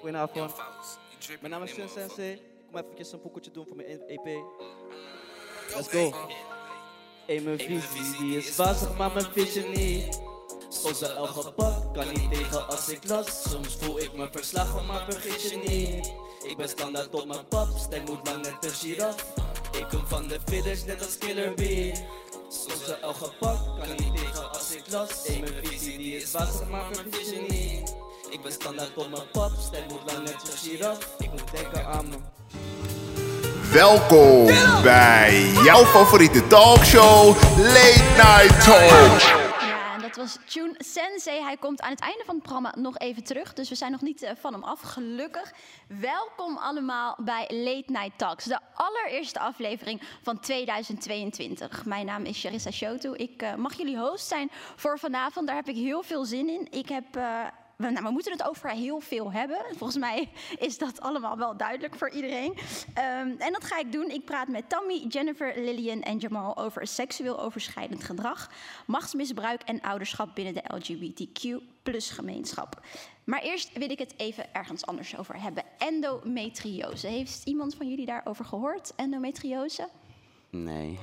Goedenavond. Mijn naam is Shun Sensei. Ik kom eventjes een poekeltje doen voor mijn EP. Let's go. Hey, mijn visie die is wazig, maar mijn vision niet. Onze elke pad kan niet tegen als ik last. Soms voel ik me verslagen, maar vergeet je niet. Ik ben standaard op mijn pap, stek moet lang net een giraf. Ik kom van de village, net als Killer Bee. Onze elke pad kan niet tegen als ik last. Hey, mijn visie die is wazig, maar vergeet je niet. Ik ben standaard op mijn pap, stek moet lang net een giraf. Ik moet denken aan me. Welkom bij jouw favoriete talkshow Late Night Talk. Ja, en dat was Tune Sensei. Hij komt aan het einde van het programma nog even terug. Dus we zijn nog niet eh, van hem af, gelukkig. Welkom allemaal bij Late Night Talks. De allereerste aflevering van 2022. Mijn naam is Charissa Shotu. Ik eh, mag jullie host zijn voor vanavond. Daar heb ik heel veel zin in. Ik heb... eh, we, nou, we moeten het over heel veel hebben. Volgens mij is dat allemaal wel duidelijk voor iedereen. Ehm, en dat ga ik doen. Ik praat met Tammy, Jennifer, Lillian en Jamal over seksueel overschrijdend gedrag, machtsmisbruik en ouderschap binnen de LGBTQ gemeenschap. Maar eerst wil ik het even ergens anders over hebben. Endometriose. Heeft iemand van jullie daarover gehoord? Endometriose? Nee.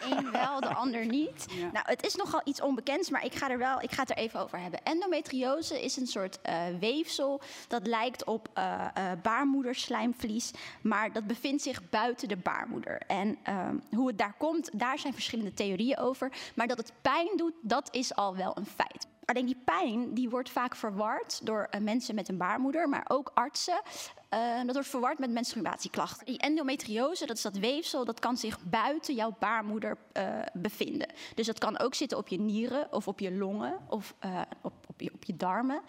Eén wel, de ander niet. Nou, het is nogal iets onbekends, maar ik ga, er wel, ik ga het er even over hebben. Endometriose is een soort eh, weefsel dat lijkt op eh eh, baarmoederslijmvlies, maar dat bevindt zich buiten de baarmoeder. En ehm, hoe het daar komt, daar zijn verschillende theorieën over. Maar dat het pijn doet, dat is al wel een feit. Alleen die pijn die wordt vaak verward door mensen met een baarmoeder, maar ook artsen. Eh, dat wordt verward met menstruatieklachten. Die endometriose, dat is dat weefsel, dat kan zich buiten jouw baarmoeder eh, bevinden. Dus dat kan ook zitten op je nieren of op je longen of eh, op, op, je, op je darmen.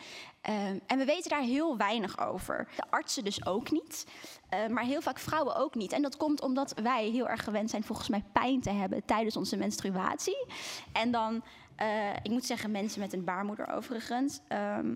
Ehm, en we weten daar heel weinig over. De artsen dus ook niet, eh, maar heel vaak vrouwen ook niet. En dat komt omdat wij heel erg gewend zijn volgens mij pijn te hebben tijdens onze menstruatie. En dan, ik moet zeggen mensen met een baarmoeder overigens. Ehm,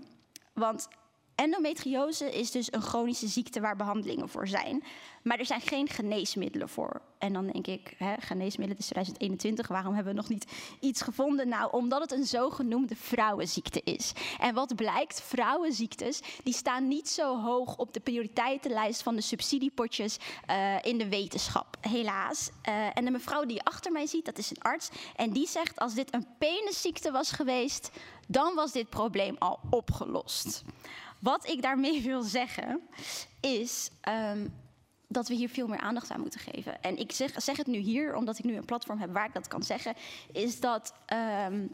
want endometriose is dus een chronische ziekte waar behandelingen voor zijn. Maar er zijn geen geneesmiddelen voor. En dan denk ik, hè, geneesmiddelen, is 2021, waarom hebben we nog niet iets gevonden? Nou, omdat het een zogenoemde vrouwenziekte is. En wat blijkt, vrouwenziektes, die staan niet zo hoog op de prioriteitenlijst van de subsidiepotjes eh, in de wetenschap, helaas. Eh, en de mevrouw die je achter mij ziet, dat is een arts. En die zegt, als dit een penisziekte was geweest, dan was dit probleem al opgelost. Wat ik daarmee wil zeggen is ehm, dat we hier veel meer aandacht aan moeten geven. En ik zeg, zeg het nu hier, omdat ik nu een platform heb waar ik dat kan zeggen, is dat ehm,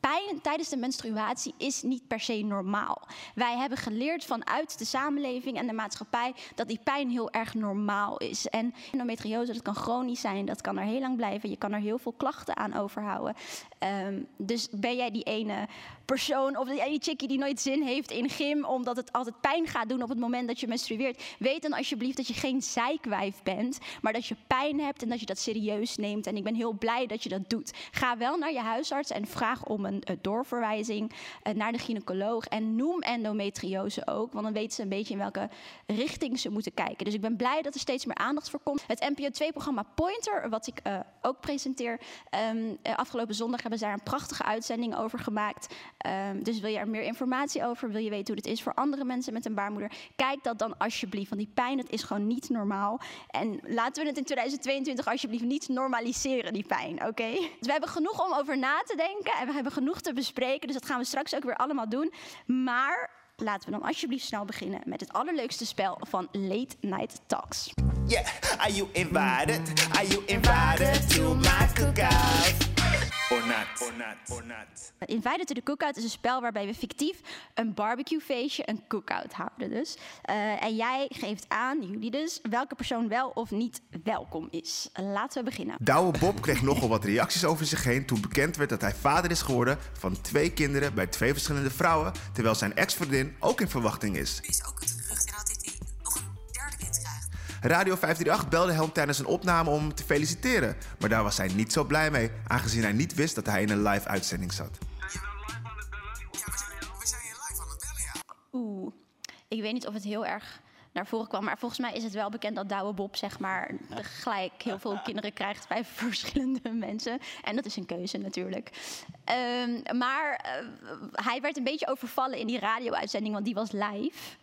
pijn tijdens de menstruatie is niet per se normaal. Wij hebben geleerd vanuit de samenleving en de maatschappij dat die pijn heel erg normaal is. En endometriose, dat kan chronisch zijn, dat kan er heel lang blijven. Je kan er heel veel klachten aan overhouden. Ehm, dus ben jij die ene persoon of die chickie die nooit zin heeft in gym omdat het altijd pijn gaat doen op het moment dat je menstrueert, weet dan alsjeblieft dat je geen zeikwijf bent, maar dat je pijn hebt en dat je dat serieus neemt. En ik ben heel blij dat je dat doet. Ga wel naar je huisarts en vraag om een eh, doorverwijzing eh, naar de gynaecoloog en noem endometriose ook, want dan weten ze een beetje in welke richting ze moeten kijken. Dus ik ben blij dat er steeds meer aandacht voor komt. Het NPO 2-programma Pointer, wat ik eh, ook presenteer, ehm, eh, afgelopen zondag hebben ze daar een prachtige uitzending over gemaakt. Ehm, dus wil je er meer informatie over, wil je weten hoe het is voor andere mensen met een baarmoeder, kijk dat dan alsjeblieft, want die pijn dat is gewoon niet normaal. En laten we het in 2022 alsjeblieft niet normaliseren, die pijn, oké? Dus we hebben genoeg om over na te denken en we hebben genoeg te bespreken, dus dat gaan we straks ook weer allemaal doen. Maar laten we dan alsjeblieft snel beginnen met het allerleukste spel van Late Night Talks. Yeah, are you invited? Are you invited to my cookout? Or not, or not, or not. Invited to the Cookout is een spel waarbij we fictief een barbecuefeestje, een cookout houden dus. Eh, en jij geeft aan, jullie dus, welke persoon wel of niet welkom is. Laten we beginnen. Douwe Bob kreeg nogal wat reacties over zich heen toen bekend werd dat hij vader is geworden van twee kinderen bij twee verschillende vrouwen, terwijl zijn ex-vriendin ook in verwachting is. is ook het Radio 538 belde hem tijdens een opname om te feliciteren, maar daar was hij niet zo blij mee, aangezien hij niet wist dat hij in een live uitzending zat. Oeh, ik weet niet of het heel erg naar voren kwam. Maar volgens mij is het wel bekend dat Douwe Bob zeg maar gelijk heel veel kinderen krijgt bij verschillende mensen. En dat is een keuze natuurlijk. Ehm, maar eh, hij werd een beetje overvallen in die radio-uitzending, want die was live.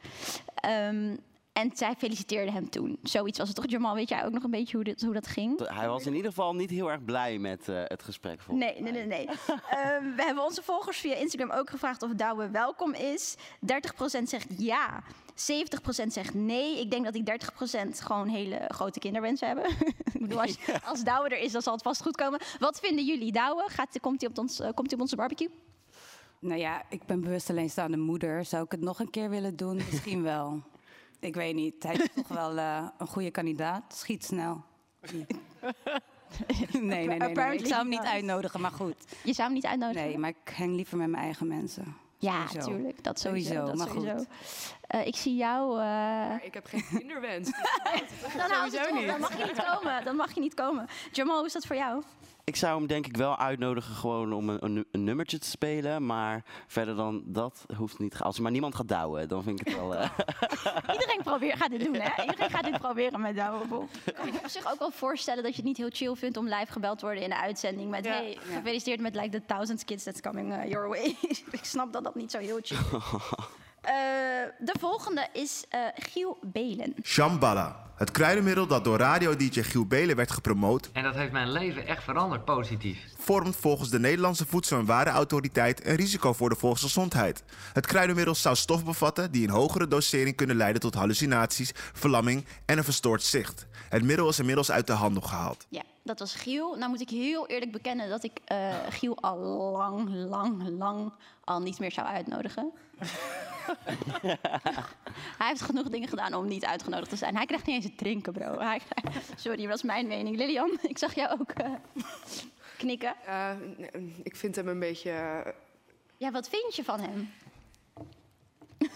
Ehm, en zij feliciteerde hem toen. Zoiets was het toch, Jamal? Weet jij ook nog een beetje hoe, dit, hoe dat ging? Hij was in ieder geval niet heel erg blij met eh, het gesprek. Nee, nee, nee. nee. Ehm, we hebben onze volgers via Instagram ook gevraagd of Douwe welkom is. 30% zegt ja. 70% zegt nee. Ik denk dat die 30% gewoon hele grote kinderwensen hebben. Ik bedoel, als, als Douwe er is, dan zal het vast goed komen. Wat vinden jullie? Douwe, gaat, komt hij op, ons, eh, komt hij op onze barbecue? Nou ja, ik ben bewust alleenstaande moeder. Zou ik het nog een keer willen doen? Misschien wel. Ik weet niet. Hij is toch wel eh, een goede kandidaat. Schiet snel. Nee, nee, nee, nee, nee. Ik zou hem niet uitnodigen, maar goed. Je zou hem niet uitnodigen? Nee, maar ik hang liever met mijn eigen mensen. Ja, Sowieso. natuurlijk. Dat sowieso. Sowieso, dat maar sowieso. goed. Eh, ik zie jou... eh, Maar ik heb geen kinderwens. sowieso niet. Dan mag je niet komen. Dan mag je niet komen. Jamal, hoe is dat voor jou? Ik zou hem denk ik wel uitnodigen gewoon om een, een, een nummertje te spelen. Maar verder dan dat hoeft niet. Als er maar niemand gaat douwen, dan vind ik het wel... eh, Iedereen probeert, gaat dit doen, hè? Iedereen gaat dit proberen met Douwe Bob. Kan je op zich ook wel voorstellen dat je het niet heel chill vindt om live gebeld te worden in de uitzending met Ja. hey, gefeliciteerd met like the thousands kids that's coming uh, your way. Ik snap dat dat niet zo heel chill is. Eh, de volgende is eh, Giel Belen. Shambhala. Het kruidenmiddel dat door radio-dj Giel Belen werd gepromoot... En dat heeft mijn leven echt veranderd positief. vormt volgens de Nederlandse Voedsel- en Warenautoriteit een risico voor de volksgezondheid. Het kruidenmiddel zou stof bevatten die in hogere dosering kunnen leiden tot hallucinaties, verlamming en een verstoord zicht. Het middel is inmiddels uit de handel gehaald. Ja, dat was Giel. Nou moet ik heel eerlijk bekennen dat ik eh, Giel al lang, lang, lang al niet meer zou uitnodigen. Hij heeft genoeg dingen gedaan om niet uitgenodigd te zijn. Hij krijgt niet eens het drinken, bro. Hij, sorry, dat is mijn mening. Lilian, ik zag jou ook eh, knikken. Eh, ik vind hem een beetje... eh, Ja, wat vind je van hem?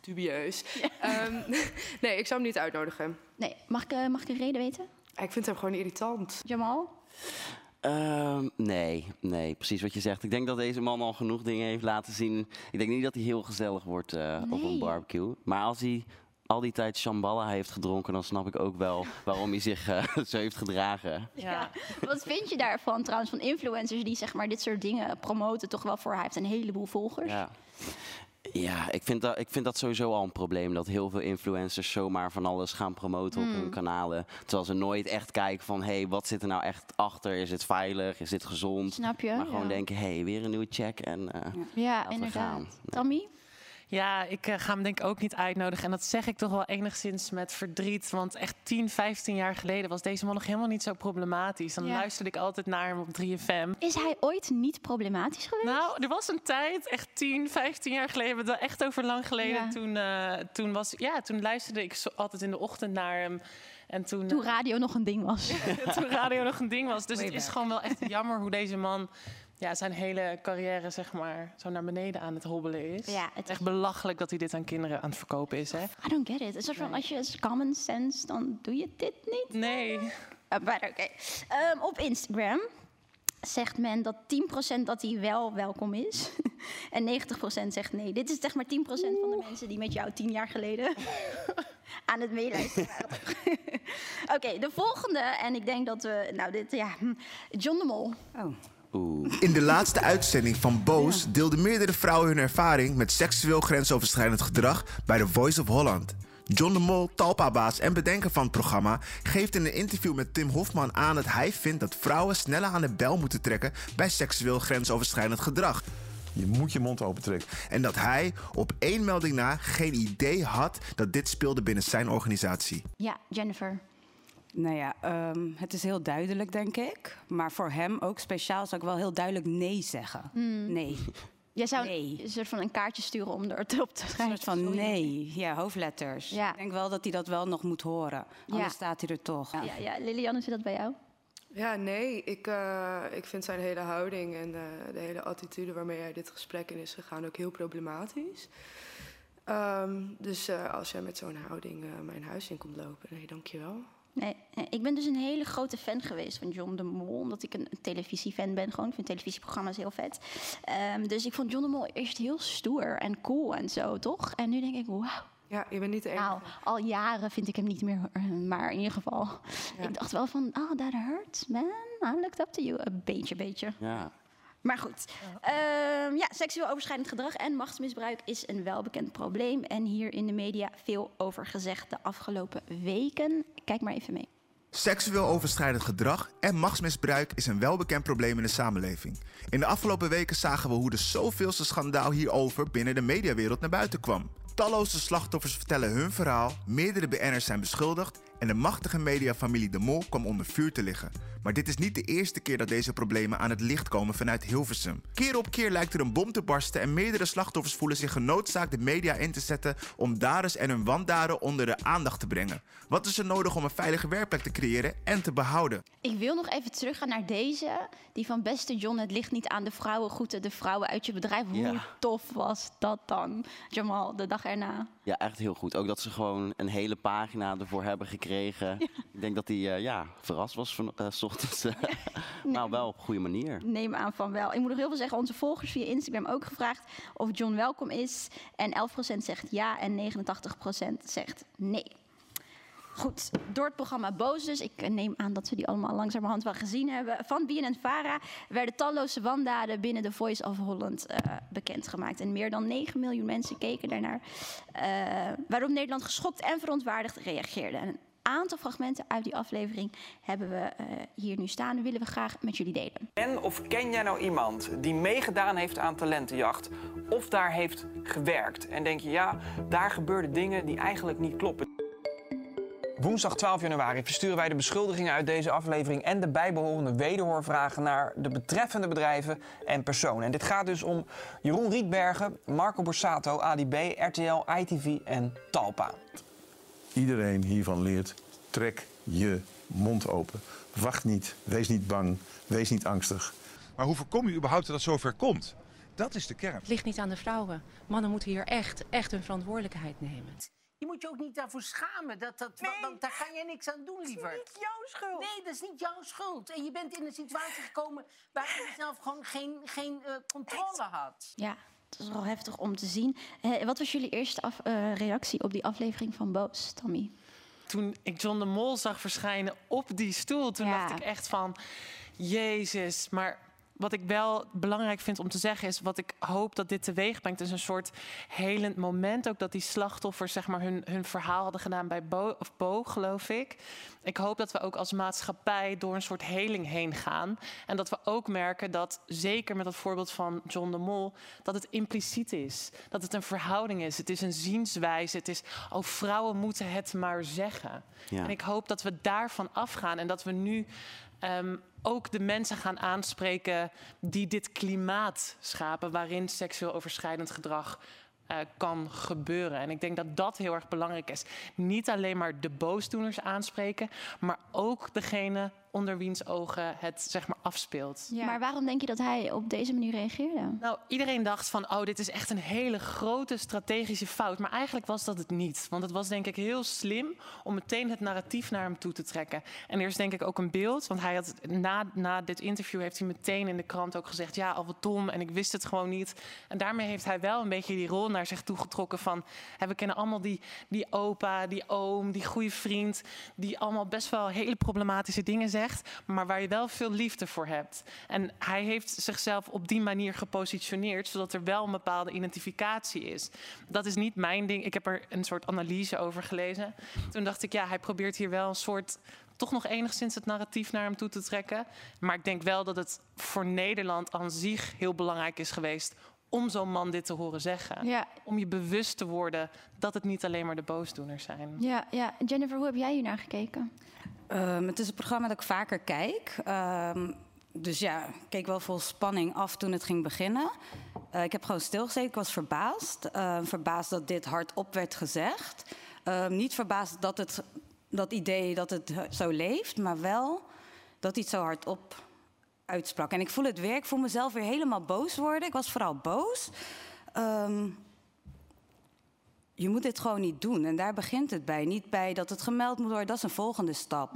dubieus. Ehm, nee, ik zou hem niet uitnodigen. Nee, mag ik, eh, mag ik een reden weten? Ik vind hem gewoon irritant. Jamal? Ehm, nee, nee, precies wat je zegt. Ik denk dat deze man al genoeg dingen heeft laten zien. Ik denk niet dat hij heel gezellig wordt eh, op een barbecue. Maar als hij al die tijd shambhala heeft gedronken, dan snap ik ook wel waarom hij zich eh, zo heeft gedragen. Ja. Wat vind je daarvan trouwens, van influencers die zeg maar dit soort dingen promoten toch wel voor? Hij heeft een heleboel volgers. Ja. Ja, ik vind, dat, ik vind dat sowieso al een probleem. Dat heel veel influencers zomaar van alles gaan promoten op hun kanalen. Terwijl ze nooit echt kijken van... hé, hey, wat zit er nou echt achter? Is het veilig? Is dit gezond? Snap je? Maar gewoon Ja. denken, hé, hey, weer een nieuwe check. En, eh, Ja, we inderdaad. gaan. Nee. Tammy? Ja, ik eh, ga hem denk ik ook niet uitnodigen. En dat zeg ik toch wel enigszins met verdriet. Want echt 10, 15 jaar geleden was deze man nog helemaal niet zo problematisch. Dan Ja. luisterde ik altijd naar hem op 3FM. Is hij ooit niet problematisch geweest? Nou, er was een tijd, echt 10, 15 jaar geleden, echt over lang geleden. Ja. Toen, eh, toen, was, ja, toen luisterde ik zo- altijd in de ochtend naar hem. En toen, Toen radio nog een ding was. eh, toen radio nog een ding was. Dus Way het is gewoon wel echt jammer hoe deze man ja, zijn hele carrière zeg maar, zo naar beneden aan het hobbelen is. Ja, het is- Echt belachelijk dat hij dit aan kinderen aan het verkopen is. Hè? I don't get it. Soort van, als je het is common sense, dan doe je dit niet. Nee. Uh, maar oké. Ehm, op Instagram zegt men dat 10% dat hij wel welkom is. en 90% zegt nee. Dit is zeg maar 10% van de mensen die met jou tien jaar geleden aan het meeluisteren waren. Oké, de volgende. En ik denk dat we... Nou, dit, ja... hm, John de Mol. Oh. Oeh. In de laatste uitzending van Boos deelden meerdere vrouwen hun ervaring met seksueel grensoverschrijdend gedrag bij The Voice of Holland. John de Mol, talpabaas en bedenker van het programma, geeft in een interview met Tim Hofman aan dat hij vindt dat vrouwen sneller aan de bel moeten trekken bij seksueel grensoverschrijdend gedrag. Je moet je mond open trekken. En dat hij op één melding na geen idee had dat dit speelde binnen zijn organisatie. Ja, Jennifer. Nou ja, ehm, het is heel duidelijk, denk ik. Maar voor hem ook speciaal zou ik wel heel duidelijk nee zeggen. Nee. Jij zou Nee. een soort van een kaartje sturen om er op te Een schrijven. soort van nee. Ja, hoofdletters. Ja. Ik denk wel dat hij dat wel nog moet horen. Anders Ja. staat hij er toch. Ja, ja. Lilian, hoe zit dat bij jou? Ja, nee, ik, eh, ik vind zijn hele houding en eh, de hele attitude waarmee hij dit gesprek in is gegaan ook heel problematisch. Ehm, dus eh, als jij met zo'n houding eh, mijn huis in komt lopen, nee, dankjewel. Nee, ik ben dus een hele grote fan geweest van John de Mol. Omdat ik een, televisiefan ben gewoon. Ik vind televisieprogramma's heel vet. Ehm, dus ik vond John de Mol eerst heel stoer en cool en zo, toch? En nu denk ik, wauw. Ja, je bent niet de enige. Nou, al jaren vind ik hem niet meer, eh, maar in ieder geval. Ik dacht wel van, oh, that hurts, man. I looked up to you. Een beetje, beetje. Ja. Maar goed, Ehm, ja, seksueel overschrijdend gedrag en machtsmisbruik is een welbekend probleem. En hier in de media veel over gezegd de afgelopen weken. Kijk maar even mee. Seksueel overschrijdend gedrag en machtsmisbruik is een welbekend probleem in de samenleving. In de afgelopen weken zagen we hoe de zoveelste schandaal hierover binnen de mediawereld naar buiten kwam. Talloze slachtoffers vertellen hun verhaal, meerdere BN'ers zijn beschuldigd en de machtige mediafamilie De Mol kwam onder vuur te liggen. Maar dit is niet de eerste keer dat deze problemen aan het licht komen vanuit Hilversum. Keer op keer lijkt er een bom te barsten en meerdere slachtoffers voelen zich genoodzaakt de media in te zetten om daders en hun wandaden onder de aandacht te brengen. Wat is er nodig om een veilige werkplek te creëren en te behouden? Ik wil nog even teruggaan naar deze. Die van beste John, het ligt niet aan de vrouwen. Groeten de vrouwen uit je bedrijf. Hoe Ja. tof was dat dan? Jamal, de dag erna. Ja, echt heel goed. Ook dat ze gewoon een hele pagina ervoor hebben gekregen. Ik denk dat hij eh, ja, verrast was van eh, s ochtends. nou, wel op een goede manier. Neem aan van wel. Ik moet nog heel veel zeggen. Onze volgers via Instagram ook gevraagd of John welkom is. En 11% zegt ja en 89% zegt nee. Goed, door het programma Boos dus. Ik eh, neem aan dat we die allemaal langzamerhand wel gezien hebben. Van BNN-Vara werden talloze wandaden binnen The Voice of Holland bekendgemaakt. En meer dan 9 miljoen mensen keken daarnaar. eh, waarop Nederland geschokt en verontwaardigd reageerde. En aantal fragmenten uit die aflevering hebben we eh, hier nu staan. En willen we graag met jullie delen. En of ken jij nou iemand die meegedaan heeft aan talentenjacht of daar heeft gewerkt? En denk je, ja, daar gebeurden dingen die eigenlijk niet kloppen. Woensdag 12 januari versturen wij de beschuldigingen uit deze aflevering en de bijbehorende wederhoorvragen naar de betreffende bedrijven en personen. En dit gaat dus om Jeroen Rietbergen, Marco Borsato, ADB, RTL, ITV en Talpa. Iedereen hiervan leert, trek je mond open. Wacht niet, wees niet bang, wees niet angstig. Maar hoe voorkom je überhaupt dat het zover komt? Dat is de kern. Het ligt niet aan de vrouwen. Mannen moeten hier echt, echt hun verantwoordelijkheid nemen. Je moet je ook niet daarvoor schamen. Dat, dat, want daar kan jij niks aan doen, liever. niet jouw schuld. Nee, dat is niet jouw schuld. En je bent in een situatie gekomen waarin je zelf gewoon geen, geen eh, controle had. Ja, het is wel heftig om te zien. Eh, wat was jullie eerste af- eh, reactie op die aflevering van Boos, Tammy? Toen ik John de Mol zag verschijnen op die stoel, toen dacht ik echt van, Jezus, maar wat ik wel belangrijk vind om te zeggen is, wat ik hoop dat dit teweeg brengt, is een soort helend moment. Ook dat die slachtoffers zeg maar hun, hun verhaal hadden gedaan bij Bo, of Bo, geloof ik. Ik hoop dat we ook als maatschappij door een soort heling heen gaan. En dat we ook merken dat, zeker met dat voorbeeld van John de Mol, dat het impliciet is. Dat het een verhouding is. Het is een zienswijze. Het is, oh, vrouwen moeten het maar zeggen. Ja. En ik hoop dat we daarvan afgaan en dat we nu ehm, ook de mensen gaan aanspreken die dit klimaat schapen waarin seksueel overschrijdend gedrag eh, kan gebeuren. En ik denk dat dat heel erg belangrijk is. Niet alleen maar de boosdoeners aanspreken, maar ook degene onder wiens ogen het zeg maar afspeelt. Maar waarom denk je dat hij op deze manier reageerde? Nou, iedereen dacht van, oh, dit is echt een hele grote strategische fout. Maar eigenlijk was dat het niet. Want het was denk ik heel slim om meteen het narratief naar hem toe te trekken. En er is denk ik ook een beeld, want hij had na, na dit interview heeft hij meteen in de krant ook gezegd, ja, al wat dom en ik wist het gewoon niet. En daarmee heeft hij wel een beetje die rol naar zich toe getrokken van, hè, we kennen allemaal die, die opa, die oom, die goede vriend, die allemaal best wel hele problematische dingen maar waar je wel veel liefde voor hebt. En hij heeft zichzelf op die manier gepositioneerd, zodat er wel een bepaalde identificatie is. Dat is niet mijn ding. Ik heb er een soort analyse over gelezen. Toen dacht ik, ja, hij probeert hier wel een soort toch nog enigszins het narratief naar hem toe te trekken. Maar ik denk wel dat het voor Nederland aan zich heel belangrijk is geweest om zo'n man dit te horen zeggen. Ja. Om je bewust te worden dat het niet alleen maar de boosdoeners zijn. Ja, ja. Jennifer, hoe heb jij hier naar gekeken? Ehm, het is een programma dat ik vaker kijk. Ehm, dus ja, ik keek wel vol spanning af toen het ging beginnen. Eh, ik heb gewoon stilgezeten. Ik was verbaasd. Ehm, verbaasd dat dit hardop werd gezegd. Ehm, niet verbaasd dat het dat idee dat het zo leeft, maar wel dat hij het zo hardop uitsprak. En ik voel het weer. Ik voel mezelf weer helemaal boos worden. Ik was vooral boos. Ehm, je moet dit gewoon niet doen. En daar begint het bij. Niet bij dat het gemeld moet worden. Dat is een volgende stap.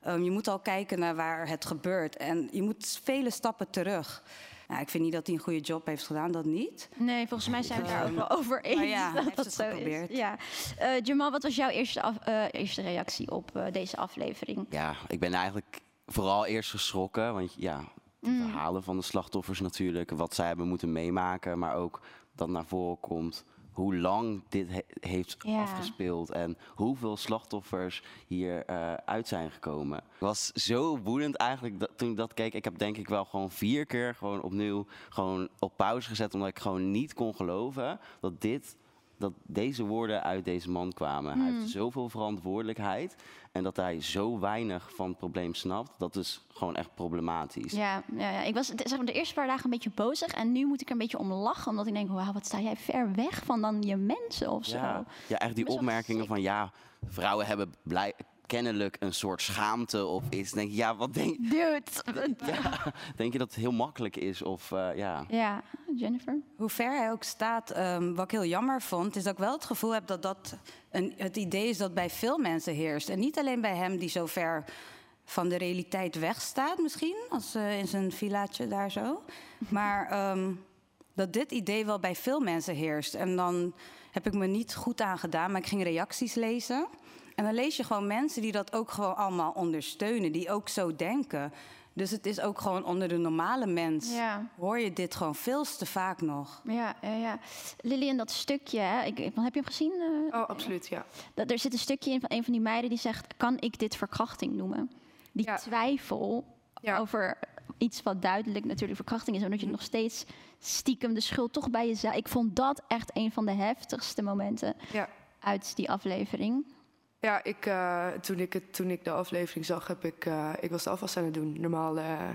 Ehm, je moet al kijken naar waar het gebeurt. En je moet vele stappen terug. Nou, ik vind niet dat hij een goede job heeft gedaan, dat niet. Nee, volgens mij zijn we het daar ook Ehm, wel over eens. ja, dat heeft dat het zo geprobeerd. is. Ja. Eh, Jamal, wat was jouw eerste, af- eh, eerste reactie op eh, deze aflevering? Ja, ik ben eigenlijk vooral eerst geschrokken. Want ja, de Mm. verhalen van de slachtoffers natuurlijk. Wat zij hebben moeten meemaken. Maar ook dat naar voren komt hoe lang dit he- heeft afgespeeld. En hoeveel slachtoffers hier eh, uit zijn gekomen. Ik was zo woedend eigenlijk dat, toen ik dat keek. Ik heb denk ik wel gewoon vier keer gewoon opnieuw gewoon op pauze gezet. Omdat ik gewoon niet kon geloven dat dit... Dat deze woorden uit deze man kwamen. Hij Hmm. heeft zoveel verantwoordelijkheid. En dat hij zo weinig van het probleem snapt, dat is gewoon echt problematisch. Ja, ja, ja, ik was zeg maar, de eerste paar dagen een beetje bozig. En nu moet ik er een beetje om lachen. Omdat ik denk, wauw, wat sta jij ver weg van dan je mensen of zo. Ja, ja echt die opmerkingen van ja, vrouwen hebben blij, kennelijk een soort schaamte of iets. Denk je, ja, wat denk Dude. Ja, denk je dat het heel makkelijk is? Of eh, ja. Ja, Jennifer? Hoe ver hij ook staat, ehm, wat ik heel jammer vond, is dat ik wel het gevoel heb dat dat een, het idee is dat bij veel mensen heerst. En niet alleen bij hem die zo ver van de realiteit wegstaat, misschien, als eh, in zijn villaatje daar zo. Maar ehm, dat dit idee wel bij veel mensen heerst. En dan heb ik me niet goed aan gedaan, maar ik ging reacties lezen. En dan lees je gewoon mensen die dat ook gewoon allemaal ondersteunen, die ook zo denken. Dus het is ook gewoon onder de normale mens. Ja. Hoor je dit gewoon veel te vaak nog. Ja, ja, ja. Lilian, dat stukje, hè, ik, ik- heb je hem gezien? eh? Oh, absoluut, ja. Dat, er zit een stukje in van een van die meiden die zegt: Kan ik dit verkrachting noemen? Die twijfel over iets wat duidelijk natuurlijk verkrachting is, omdat je nog steeds stiekem de schuld toch bij jezelf. Ik vond dat echt een van de heftigste momenten Ja. uit die aflevering. Ja, ik, eh, toen, ik het, toen ik de aflevering zag, heb ik, eh, ik was de afwas aan het doen. Normaal eh,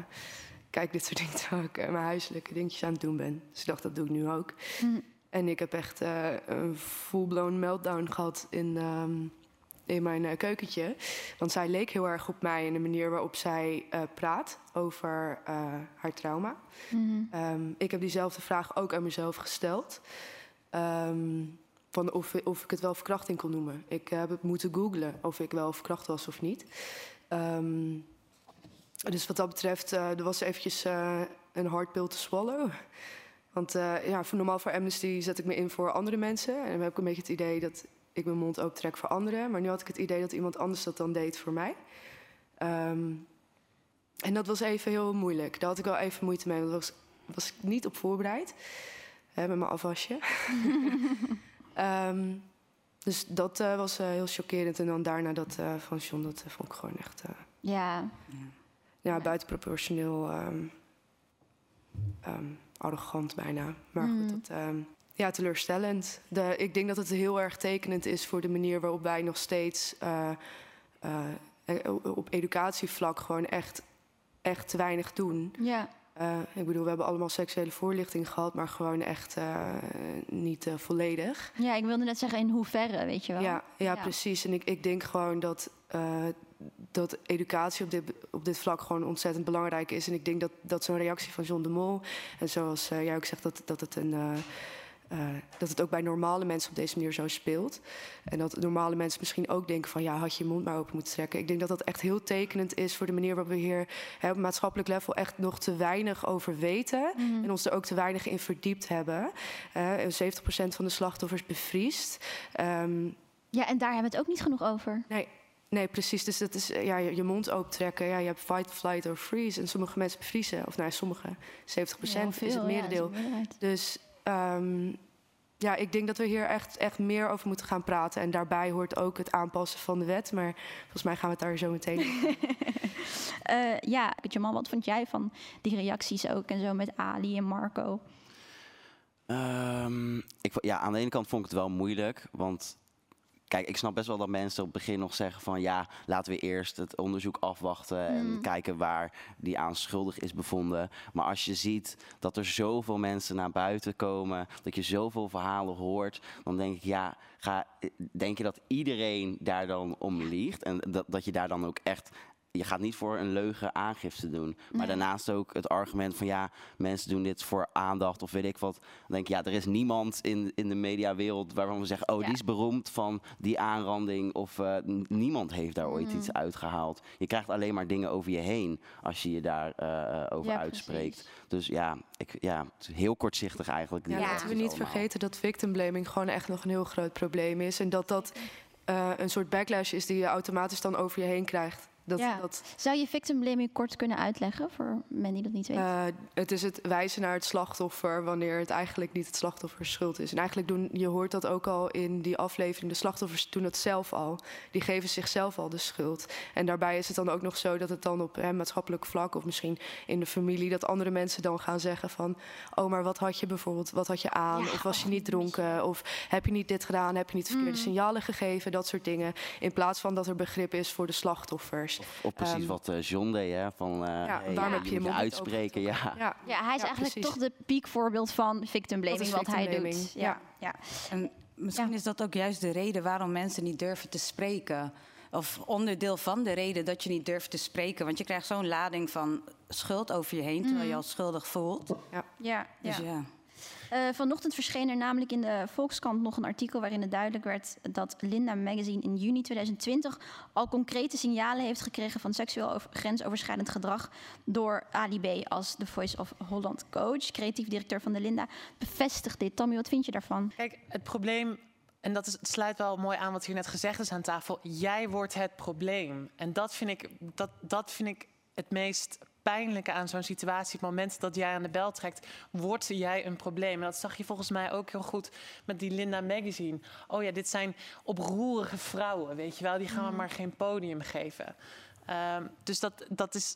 kijk ik dit soort dingen terwijl ik mijn huiselijke dingetjes aan het doen ben. Dus ik dacht, dat doe ik nu ook. En ik heb echt een full-blown meltdown gehad in, ehm, in mijn keukentje. Want zij leek heel erg op mij in de manier waarop zij praat over haar trauma. Ehm, ik heb diezelfde vraag ook aan mezelf gesteld. Ehm, van of, of ik het wel verkrachting kon noemen. Ik heb het moeten googlen of ik wel verkracht was of niet. Ehm, dus wat dat betreft, eh, er was eventjes eh, een hard pill te swallow. Want eh, ja, voor, normaal voor Amnesty zet ik me in voor andere mensen. En dan heb ik een beetje het idee dat ik mijn mond open trek voor anderen. Maar nu had ik het idee dat iemand anders dat dan deed voor mij. Ehm, en dat was even heel moeilijk. Daar had ik wel even moeite mee. want Daar was, was ik niet op voorbereid. Hè, met mijn afwasje. Ehm, dus dat eh, was eh, heel chockerend. En dan daarna dat eh, van John, dat vond ik gewoon echt... Ja. ja, buitenproportioneel ehm, ehm, arrogant bijna. Maar goed, dat, ehm, ja, teleurstellend. De, ik denk dat het heel erg tekenend is voor de manier waarop wij nog steeds op educatievlak gewoon echt, echt te weinig doen. Ja. Eh, ik bedoel, we hebben allemaal seksuele voorlichting gehad, maar gewoon echt eh, niet eh, volledig. Ja, ik wilde net zeggen in hoeverre, weet je wel. Ja, ja, precies. En ik, ik denk gewoon dat, dat educatie op dit, op dit vlak gewoon ontzettend belangrijk is. En ik denk dat, dat zo'n reactie van John de Mol, en zoals jij ook zegt, dat, dat, het een, eh, eh, dat het ook bij normale mensen op deze manier zo speelt. En dat normale mensen misschien ook denken van ja, had je je mond maar open moeten trekken. Ik denk dat dat echt heel tekenend is voor de manier waarop we hier hè, op maatschappelijk level echt nog te weinig over weten. En ons er ook te weinig in verdiept hebben. Eh 70% van de slachtoffers bevriest. Ehm, Ja, en daar hebben we het ook niet genoeg over. Nee, nee precies. Dus dat is eh, ja, je, mond opentrekken. Ja, je hebt fight, flight or freeze. En sommige mensen bevriezen. Of nou, sommige. 70% Heel is het ja, merendeel. is dus ehm, ja, ik denk dat we hier echt, echt meer over moeten gaan praten. En daarbij hoort ook het aanpassen van de wet. Maar volgens mij gaan we het daar zo meteen over Eh, ja, Jamal, wat vond jij van die reacties ook en zo met Ali en Marco? Ehm, ik, ja, aan de ene kant vond ik het wel moeilijk, want kijk, ik snap best wel dat mensen op het begin nog zeggen van ja, laten we eerst het onderzoek afwachten en Mm. kijken waar die aan schuldig is bevonden. Maar als je ziet dat er zoveel mensen naar buiten komen, dat je zoveel verhalen hoort, dan denk ik ja, ga, denk je dat iedereen daar dan om liegt en dat, dat je daar dan ook echt je gaat niet voor een leugen aangifte doen. Maar Nee. daarnaast ook het argument van ja, mensen doen dit voor aandacht of weet ik wat. Dan denk ik, ja, er is niemand in, in de mediawereld waarvan we zeggen, oh, Ja. die is beroemd van die aanranding. Of eh, niemand heeft daar ooit Mhm. iets uitgehaald. Je krijgt alleen maar dingen over je heen als je je daar eh, over Ja, uitspreekt. Dus ja, ik, ja, het is heel kortzichtig eigenlijk. Ja, laten we niet allemaal. vergeten dat victim blaming gewoon echt nog een heel groot probleem is. En dat dat eh, een soort backlash is die je automatisch dan over je heen krijgt. Dat, Ja. dat, Zou je victim blaming kort kunnen uitleggen voor men die dat niet weet? eh, het is het wijzen naar het slachtoffer wanneer het eigenlijk niet het slachtoffers schuld is. En eigenlijk doen, je hoort dat ook al in die aflevering, de slachtoffers doen dat zelf al. Die geven zichzelf al de schuld. En daarbij is het dan ook nog zo dat het dan op hè, maatschappelijk vlak of misschien in de familie, dat andere mensen dan gaan zeggen van, oh maar wat had je bijvoorbeeld, wat had je aan? of was je niet dronken? Of heb je niet dit gedaan? Heb je niet verkeerde Mm. signalen gegeven? Dat soort dingen. In plaats van dat er begrip is voor de slachtoffers. Of precies Ehm, wat eh, John deed, hè? Van, eh Ja, hey, heb je je uitspreken, ja. Ja, Ja, hij is Ja, eigenlijk precies. toch de piekvoorbeeld van victim blaming, wat hij doet. Ja. Ja. En misschien is dat ook juist de reden waarom mensen niet durven te spreken. Of onderdeel van de reden dat je niet durft te spreken. Want je krijgt zo'n lading van schuld over je heen, terwijl je Mhm. al schuldig voelt. Ja. Ja, Dus ja. Eh, vanochtend verscheen er namelijk in de Volkskrant nog een artikel waarin het duidelijk werd dat Linda Magazine in juni 2020 al concrete signalen heeft gekregen van seksueel over- grensoverschrijdend gedrag door Ali B. als de Voice of Holland coach, creatief directeur van de Linda. Bevestigt dit. Tammy, wat vind je daarvan? Kijk, het probleem, en dat sluit wel mooi aan wat hier net gezegd is aan tafel. Jij wordt het probleem. En dat vind ik, dat, dat vind ik het meest pijnlijke aan zo'n situatie. Het moment dat jij aan de bel trekt, word jij een probleem. En dat zag je volgens mij ook heel goed met die Linda Magazine. Oh ja, dit zijn oproerige vrouwen, weet je wel. Die gaan we Mhm. maar geen podium geven. Ehm, dus dat, dat is...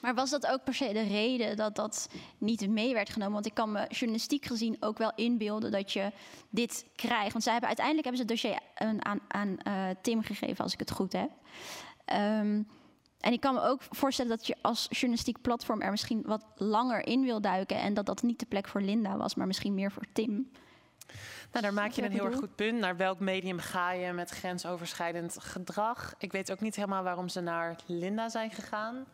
Maar was dat ook per se de reden dat dat niet mee werd genomen? Want ik kan me journalistiek gezien ook wel inbeelden dat je dit krijgt. Want zij hebben uiteindelijk hebben ze het dossier aan, aan, aan eh, Tim gegeven, als ik het goed heb. Ehm, en ik kan me ook voorstellen dat je als journalistiek platform er misschien wat langer in wil duiken. En dat dat niet de plek voor Linda was, maar misschien meer voor Tim. Nou, daar maak je een heel erg goed punt. Naar welk medium ga je met grensoverschrijdend gedrag? Ik weet ook niet helemaal waarom ze naar Linda zijn gegaan.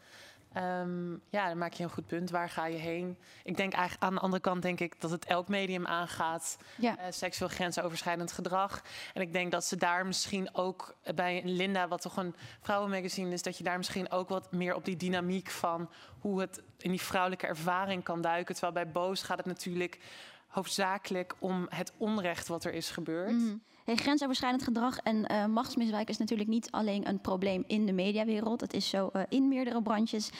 Ehm, ja, dan maak je een goed punt. Waar ga je heen? Ik denk eigenlijk aan de andere kant denk ik dat het elk medium aangaat. Ja. eh, seksueel grensoverschrijdend gedrag. En ik denk dat ze daar misschien ook bij Linda, wat toch een vrouwenmagazine is, dat je daar misschien ook wat meer op die dynamiek van hoe het in die vrouwelijke ervaring kan duiken. Terwijl bij Boos gaat het natuurlijk hoofdzakelijk om het onrecht wat er is gebeurd. Mhm. Hey, grensoverschrijdend gedrag en eh, machtsmisbruik is natuurlijk niet alleen een probleem in de mediawereld. Het is zo eh, in meerdere branches.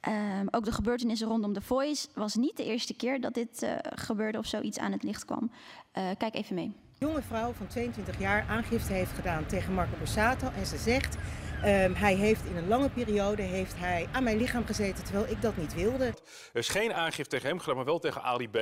Ehm, ook de gebeurtenissen rondom The Voice was niet de eerste keer dat dit eh, gebeurde of zoiets aan het licht kwam. Eh, kijk even mee. jonge vrouw van 22 jaar aangifte heeft gedaan tegen Marco Borsato. En ze zegt, ehm, hij heeft in een lange periode heeft hij aan mijn lichaam gezeten terwijl ik dat niet wilde. Er is geen aangifte tegen hem gedaan, maar wel tegen Ali B.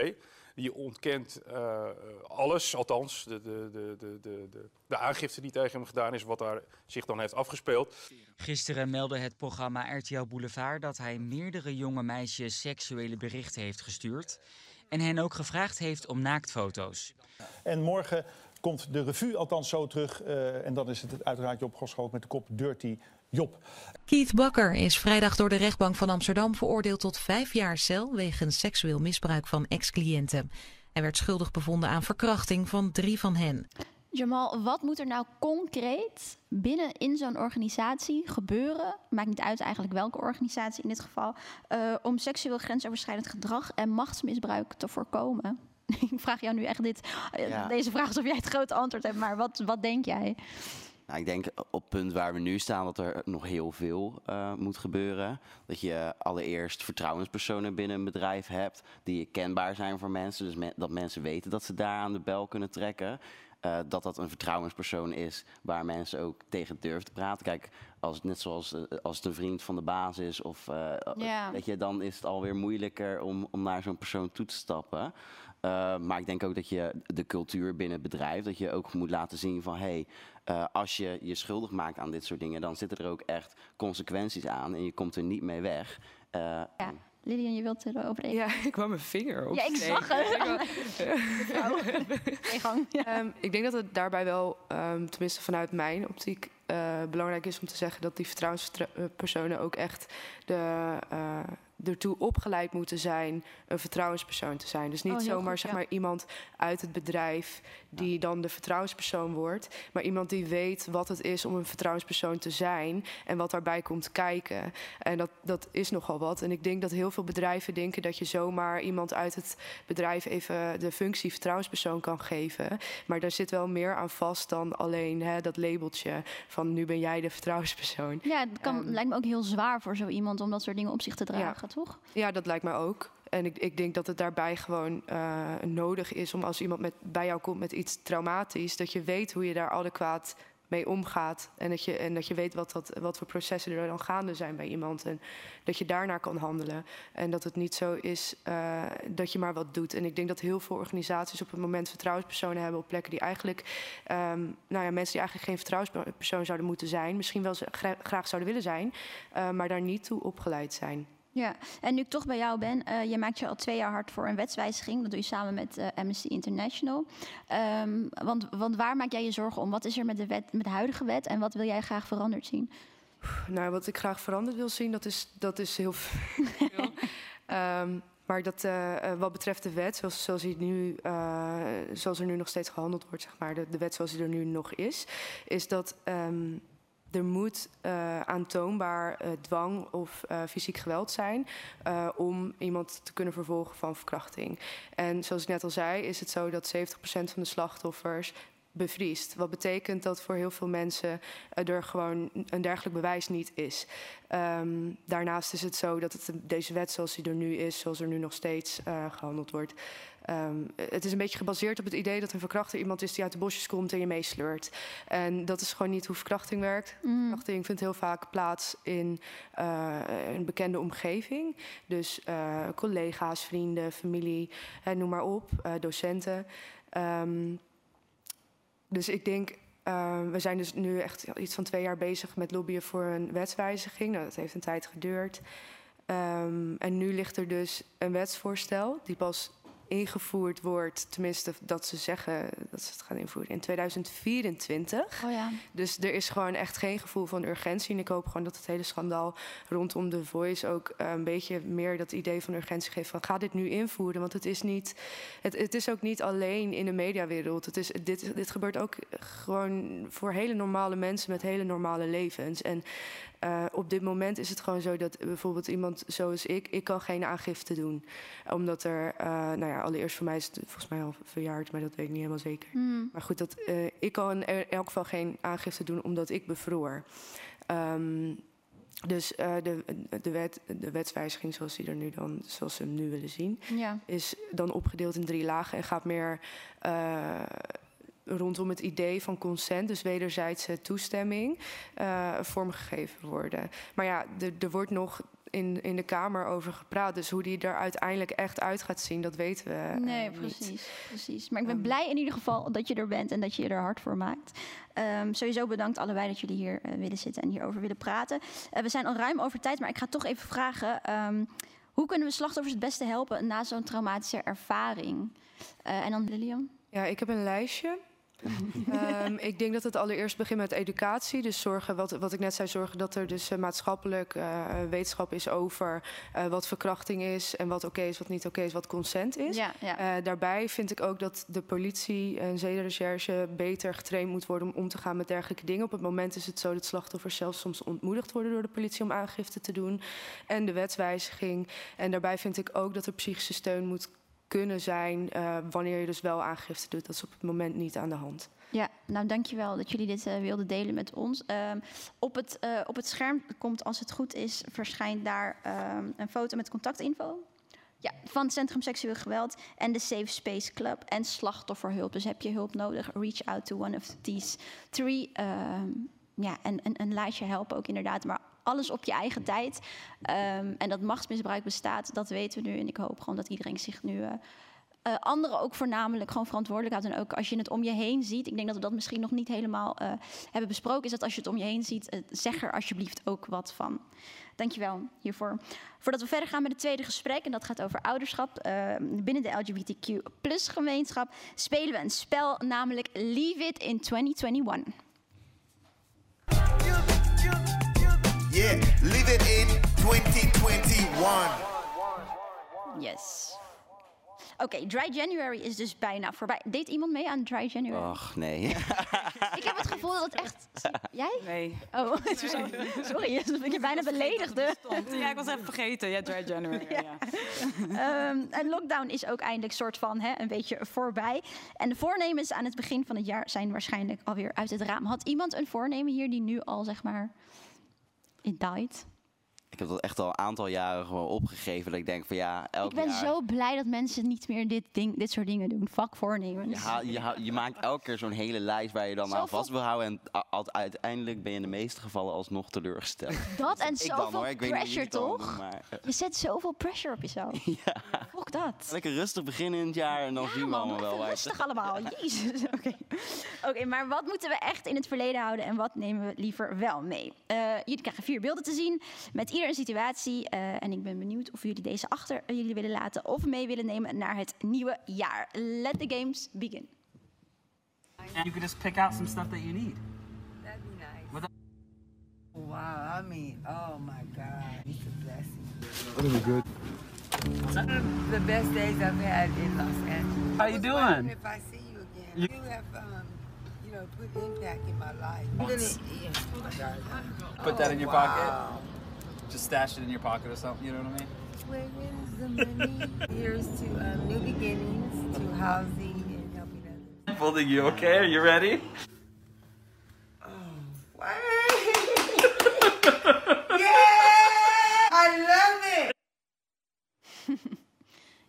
Die ontkent eh, alles, althans de, de, de, de, de, de, de aangifte die tegen hem gedaan is, wat daar zich dan heeft afgespeeld. Gisteren meldde het programma RTL Boulevard dat hij meerdere jonge meisjes seksuele berichten heeft gestuurd. En hen ook gevraagd heeft om naaktfoto's. En morgen komt de revue althans zo terug. eh, en dan is het uiteraard Job Goschalk met de kop Dirty Job. Keith Bakker is vrijdag door de rechtbank van Amsterdam veroordeeld tot vijf jaar cel wegens seksueel misbruik van ex-cliënten. Hij werd schuldig bevonden aan verkrachting van drie van hen. Jamal, wat moet er nou concreet binnen in zo'n organisatie gebeuren? Maakt niet uit eigenlijk welke organisatie in dit geval. eh, om seksueel grensoverschrijdend gedrag en machtsmisbruik te voorkomen. Ik vraag jou nu echt dit, eh, Ja. deze vraag alsof jij het grote antwoord hebt, maar wat, wat denk jij? Nou, ik denk op het punt waar we nu staan dat er nog heel veel eh, moet gebeuren. Dat je allereerst vertrouwenspersonen binnen een bedrijf hebt die kenbaar zijn voor mensen. Dus dat mensen weten dat ze daar aan de bel kunnen trekken. Eh, dat dat een vertrouwenspersoon is waar mensen ook tegen durven te praten. Kijk, als het net zoals eh, als het een vriend van de baas is, of, Ja. weet je, dan is het alweer moeilijker om, om naar zo'n persoon toe te stappen. Eh, maar ik denk ook dat je de cultuur binnen het bedrijf, dat je ook moet laten zien van hé, hey, eh, als je je schuldig maakt aan dit soort dingen, dan zitten er ook echt consequenties aan en je komt er niet mee weg. Eh, Ja, Lilian, je wilt erover even. Ja, ik wou mijn vinger op. Ja, ik zag het. Ehm, ik denk dat het daarbij wel, ehm, tenminste vanuit mijn optiek, eh, belangrijk is om te zeggen dat die vertrouwenspersonen ook echt de, eh, ertoe opgeleid moeten zijn een vertrouwenspersoon te zijn. Dus niet Oh, zomaar goed, zeg ja. maar iemand uit het bedrijf die dan de vertrouwenspersoon wordt, maar iemand die weet wat het is om een vertrouwenspersoon te zijn en wat daarbij komt kijken. En dat, dat is nogal wat. En ik denk dat heel veel bedrijven denken dat je zomaar iemand uit het bedrijf even de functie vertrouwenspersoon kan geven. Maar daar zit wel meer aan vast dan alleen hè, dat labeltje van nu ben jij de vertrouwenspersoon. Ja, het kan, lijkt me ook heel zwaar voor zo iemand om dat soort dingen op zich te dragen, toch? Ja, dat lijkt mij ook. En ik, ik denk dat het daarbij gewoon eh, nodig is om als iemand met, bij jou komt met iets traumatisch, dat je weet hoe je daar adequaat mee omgaat. En dat je, en dat je weet wat, dat, wat voor processen er dan gaande zijn bij iemand. En dat je daarnaar kan handelen. En dat het niet zo is eh, dat je maar wat doet. En ik denk dat heel veel organisaties op het moment vertrouwenspersonen hebben op plekken die eigenlijk, ehm, nou ja, mensen die eigenlijk geen vertrouwenspersoon zouden moeten zijn, misschien wel graag zouden willen zijn, eh, maar daar niet toe opgeleid zijn. Ja, en nu ik toch bij jou ben, eh, je maakt je al twee jaar hard voor een wetswijziging. Dat doe je samen met eh, Amnesty International. Ehm, want, want waar maak jij je zorgen om? Wat is er met de, wet, met de huidige wet en wat wil jij graag veranderd zien? Nou, wat ik graag veranderd wil zien, dat is, dat is heel veel. Ehm, maar dat, eh, wat betreft de wet, zoals, zoals, nu, zoals er nu nog steeds gehandeld wordt, zeg maar, de, de wet zoals die er nu nog is, is dat ehm, er moet eh, aantoonbaar eh, dwang of eh, fysiek geweld zijn om iemand te kunnen vervolgen van verkrachting. En zoals ik net al zei, is het zo dat 70% van de slachtoffers bevriest. Wat betekent dat voor heel veel mensen er gewoon een dergelijk bewijs niet is. Ehm, daarnaast is het zo dat het, deze wet zoals die er nu is, zoals er nu nog steeds eh, gehandeld wordt. Ehm, het is een beetje gebaseerd op het idee dat een verkrachter iemand is die uit de bosjes komt en je meesleurt. En dat is gewoon niet hoe verkrachting werkt. Verkrachting vindt heel vaak plaats in eh, een bekende omgeving. Dus eh, collega's, vrienden, familie, hè, noem maar op, eh, docenten. Ehm, dus ik denk, we zijn dus nu echt iets van twee jaar bezig met lobbyen voor een wetswijziging. Nou, dat heeft een tijd geduurd. Ehm, en nu ligt er dus een wetsvoorstel die pas ingevoerd wordt, tenminste dat ze zeggen dat ze het gaan invoeren in 2024. Oh ja. Dus er is gewoon echt geen gevoel van urgentie. En ik hoop gewoon dat het hele schandaal rondom The Voice ook eh, een beetje meer dat idee van urgentie geeft van ga dit nu invoeren. Want het is niet, het, het is ook niet alleen in de mediawereld. Het is, dit, dit gebeurt ook gewoon voor hele normale mensen met hele normale levens. En eh, op dit moment is het gewoon zo dat bijvoorbeeld iemand zoals ik, ik kan geen aangifte doen. Omdat er, eh, nou ja, allereerst voor mij is het volgens mij al verjaard, maar dat weet ik niet helemaal zeker. Hmm. Maar goed, dat, eh, ik kan in elk geval geen aangifte doen omdat ik bevroor. Ehm, dus de, de, wet, de wetswijziging zoals, die er nu dan, zoals ze hem nu willen zien, Ja. is dan opgedeeld in drie lagen en gaat meer rondom het idee van consent, dus wederzijdse toestemming, eh, vormgegeven worden. Maar ja, er- wordt nog in, in de Kamer over gepraat. Dus hoe die er uiteindelijk echt uit gaat zien, dat weten we eh, Nee, precies, precies. Maar ik ben blij in ieder geval dat je er bent en dat je je er hard voor maakt. Ehm, sowieso bedankt allebei dat jullie hier eh, willen zitten en hierover willen praten. We zijn al ruim over tijd, maar ik ga toch even vragen... ehm, hoe kunnen we slachtoffers het beste helpen na zo'n traumatische ervaring? En dan Lilian? Ja, ik heb een lijstje. Ehm, ik denk dat het allereerst begint met educatie. Dus zorgen, wat, wat ik net zei, zorgen dat er dus eh, maatschappelijk eh, wetenschap is over eh, wat verkrachting is en wat oké is, wat niet oké is, wat consent is. Ja, ja. Daarbij vind ik ook dat de politie en zedenrecherche beter getraind moet worden om om te gaan met dergelijke dingen. Op het moment is het zo dat slachtoffers zelfs soms ontmoedigd worden door de politie om aangifte te doen. En de wetswijziging. En daarbij vind ik ook dat er psychische steun moet kunnen zijn eh, wanneer je dus wel aangifte doet. Dat is op het moment niet aan de hand. Ja, nou dankjewel dat jullie dit eh, wilden delen met ons. Ehm, op, het, eh, op het scherm komt, als het goed is, verschijnt daar ehm, een foto met contactinfo. Ja, van het Centrum Seksueel Geweld en de Safe Space Club en slachtofferhulp. Dus heb je hulp nodig, reach out to one of these three. ehm, ja, en een, een lijstje helpen ook inderdaad, maar alles op je eigen tijd. Ehm, en dat machtsmisbruik bestaat, dat weten we nu. En ik hoop gewoon dat iedereen zich nu... eh, eh, anderen ook voornamelijk gewoon verantwoordelijk houdt. En ook als je het om je heen ziet, ik denk dat we dat misschien nog niet helemaal eh, hebben besproken, is dat als je het om je heen ziet, zeg er alsjeblieft ook wat van. Dankjewel hiervoor. Voordat we verder gaan met het tweede gesprek, en dat gaat over ouderschap eh, binnen de LGBTQ gemeenschap, spelen we een spel, namelijk Leave It in 2021. Yeah, leave it in 2021. Yes. Oké, Dry January is dus bijna voorbij. Deed iemand mee aan Dry January? Ach, nee. Ik heb het gevoel dat het echt... Jij? Nee. Oh, sorry, dat ik je bijna beledigde. Ja, ik was even vergeten. Ja, Dry January. Ja. Ehm, en lockdown is ook eindelijk soort van hè, een beetje voorbij. En de voornemens aan het begin van het jaar zijn waarschijnlijk alweer uit het raam. Had iemand een voornemen hier die nu al, zeg maar, it died? Ik heb dat echt al een aantal jaren gewoon opgegeven. Dat ik denk van ja, elk Ik ben jaar... zo blij dat mensen niet meer dit, ding, dit soort dingen doen. Fuck voornemens. Je, je, je maakt elke keer zo'n hele lijst waar je dan aan vast wil houden. En uiteindelijk ben je in de meeste gevallen alsnog teleurgesteld. Dat en zoveel pressure, toch? doen, maar, Je zet zoveel pressure op jezelf. Fuck dat. Lekker rustig beginnen in het jaar en dan zien we Man, allemaal wel rustig allemaal. Jezus. Oké, Oké, maar wat moeten we echt in het verleden houden en wat nemen we liever wel mee? Eh, jullie krijgen vier beelden te zien met ieder een situatie. eh, en ik ben benieuwd of jullie deze achter eh, jullie willen laten of mee willen nemen naar het nieuwe jaar. Let the games begin. And you can just pick out some stuff that you need. That'd be nice. Without- Wow, I mean, oh my God, it's a blessing. Really good. The best days I've had in Los Angeles. How you doing? If I see you again, You- you, have, um, you know, put impact in my life. Really, yeah. Oh. Put that in your Wow. pocket. Just stash it in your pocket or something. You know what I mean? Where is the money? Here's to um, new beginnings, to housing and helping others. Holding you okay? Are you ready? yeah! I love it!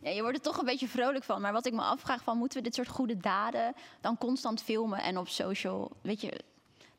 Ja, je wordt er toch een beetje vrolijk van. Maar wat ik me afvraag van, moeten we dit soort goede daden dan constant filmen en op social, weet je,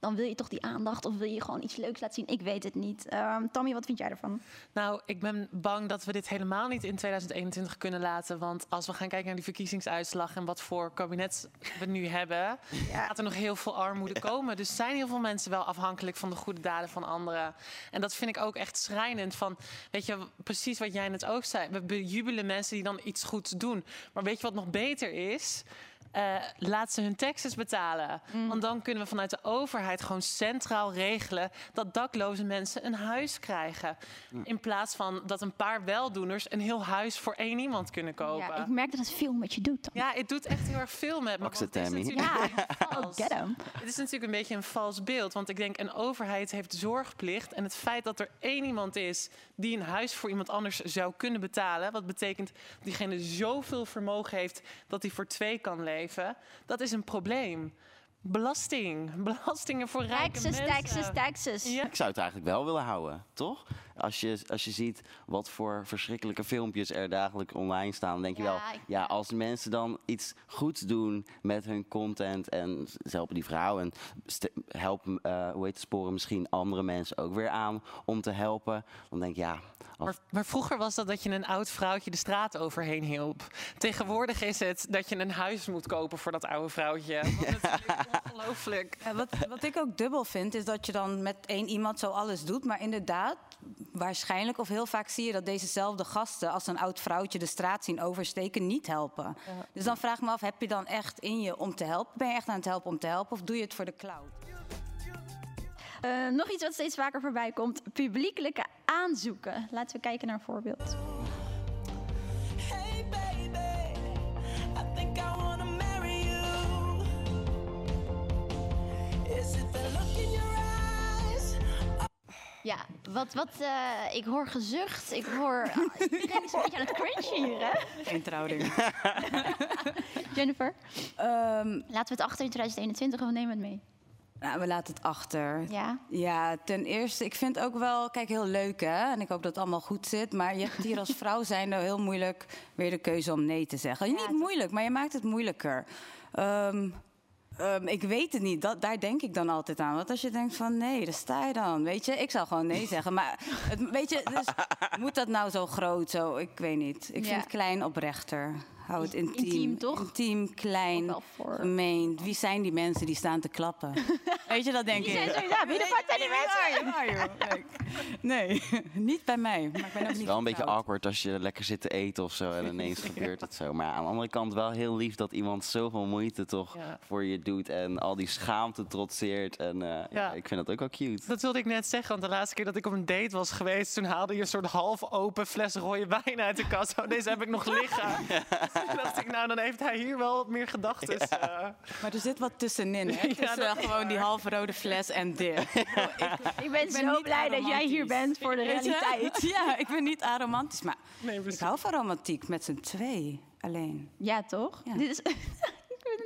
dan wil je toch die aandacht of wil je gewoon iets leuks laten zien? Ik weet het niet. Ehm Tammy, wat vind jij ervan? Nou, ik ben bang dat we dit helemaal niet in 2021 kunnen laten. Want als we gaan kijken naar die verkiezingsuitslag en wat voor kabinet we nu hebben, gaat er nog heel veel armoede komen. Dus zijn heel veel mensen wel afhankelijk van de goede daden van anderen. En dat vind ik ook echt schrijnend. Van, weet je, precies wat jij net ook zei. We bejubelen mensen die dan iets goeds doen. Maar weet je wat nog beter is? Eh, laat ze hun taxes betalen. Want dan kunnen we vanuit de overheid gewoon centraal regelen dat dakloze mensen een huis krijgen. In plaats van dat een paar weldoeners een heel huis voor één iemand kunnen kopen. Ja, ik merk dat het veel met je doet. Dan. Ja, het doet echt heel erg veel met me. Max het, is Ja, vals. get. Het is natuurlijk een beetje een vals beeld. Want ik denk, een overheid heeft zorgplicht. En het feit dat er één iemand is die een huis voor iemand anders zou kunnen betalen. Wat betekent dat diegene zoveel vermogen heeft dat hij voor twee kan leven. Dat is een probleem. Belasting. Belastingen voor rijke Taxes, mensen. taxes, taxes. Ik zou het eigenlijk wel willen houden, toch? Als je, als je ziet wat voor verschrikkelijke filmpjes er dagelijks online staan, dan denk je wel, ja, als mensen dan iets goeds doen met hun content en ze helpen die vrouw en helpen, eh, hoe heet het, sporen misschien andere mensen ook weer aan om te helpen, dan denk ik, ja, als- Maar, maar vroeger was dat dat je een oud vrouwtje de straat overheen hielp. Tegenwoordig is het dat je een huis moet kopen voor dat oude vrouwtje. Wat natuurlijk ongelooflijk. Ja, wat, wat ik ook dubbel vind, is dat je dan met één iemand zo alles doet. Maar inderdaad, waarschijnlijk of heel vaak zie je dat dezezelfde gasten... als een oud vrouwtje de straat zien oversteken, niet helpen. Dus dan vraag ik me af, heb je dan echt in je om te helpen? Ben je echt aan het helpen om te helpen of doe je het voor de cloud? Eh, nog iets wat steeds vaker voorbij komt: publiekelijke aanzoeken. Laten we kijken naar een voorbeeld. Ja, wat, wat, eh, ik hoor gezucht, ik hoor... Iedereen is een beetje aan het cringe hier, hè? Geen trouwding. Jennifer, Ehm, laten we het achter in 2021 of we nemen het mee? Nou, we laten het achter. Ja? Ja, ten eerste, ik vind ook wel, kijk, heel leuk hè. En ik hoop dat het allemaal goed zit. Maar je hebt hier als vrouw zijn heel moeilijk weer de keuze om nee te zeggen. Niet moeilijk, maar je maakt het moeilijker. Ehm, ehm, ik weet het niet, dat, daar denk ik dan altijd aan. Want als je denkt van nee, daar sta je dan. Weet je, ik zou gewoon nee zeggen. Maar het, weet je, dus, moet dat nou zo groot? Zo? Ik weet niet. Ik Ja. vind het klein oprechter. Hou het intiem. Intiem, toch? Intiem, klein, gemeen. Wie zijn die mensen die staan te klappen? Weet je, dat denk Die ik. zijn sowieso, wie de fuck zijn die mensen? Nee, niet bij mij. Maar ik ben ook Het is niet wel een beetje awkward als je lekker zit te eten of zo en ineens gebeurt het zo. Maar aan de andere kant wel heel lief dat iemand zoveel moeite toch Ja. voor je doet en al die schaamte trotseert. En eh, ja. ik vind dat ook wel cute. Dat wilde ik net zeggen, want de laatste keer dat ik op een date was geweest, toen haalde je een soort half open fles rode wijn uit de kast. Oh, deze heb ik nog liggen. dacht ik, nou, dan heeft hij hier wel wat meer gedachten. eh. Maar er zit wat tussenin, hè? Ja, Tussen dat is gewoon die halve rode fles en dit. Ik ben, zo blij dat jij hier bent voor de realiteit. Ja, ik ben niet aromantisch, maar ik hou van romantiek met z'n twee alleen. Ja, toch? Dit is,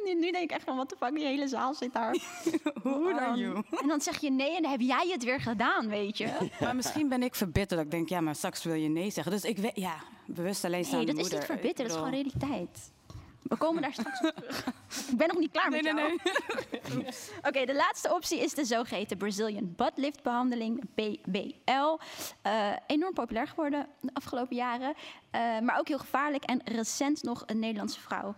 niet, nu denk ik echt van, wat de fuck, die hele zaal zit daar. Hoe are dan? you? En dan zeg je nee en dan heb jij het weer gedaan, weet je. Maar misschien ben ik verbitterd. dat Ik denk, ja, maar straks wil je nee zeggen. Dus ik weet, ja, bewust alleenstaande Nee, dat is niet verbitterd, dat is gewoon realiteit. We komen daar straks op terug. Ik ben nog niet klaar met Nee, nee, jou. Oké, de laatste optie is de zogeheten Brazilian Butt Lift behandeling, BBL. Eh, enorm populair geworden de afgelopen jaren. Eh, maar ook heel gevaarlijk. En recent nog een Nederlandse vrouw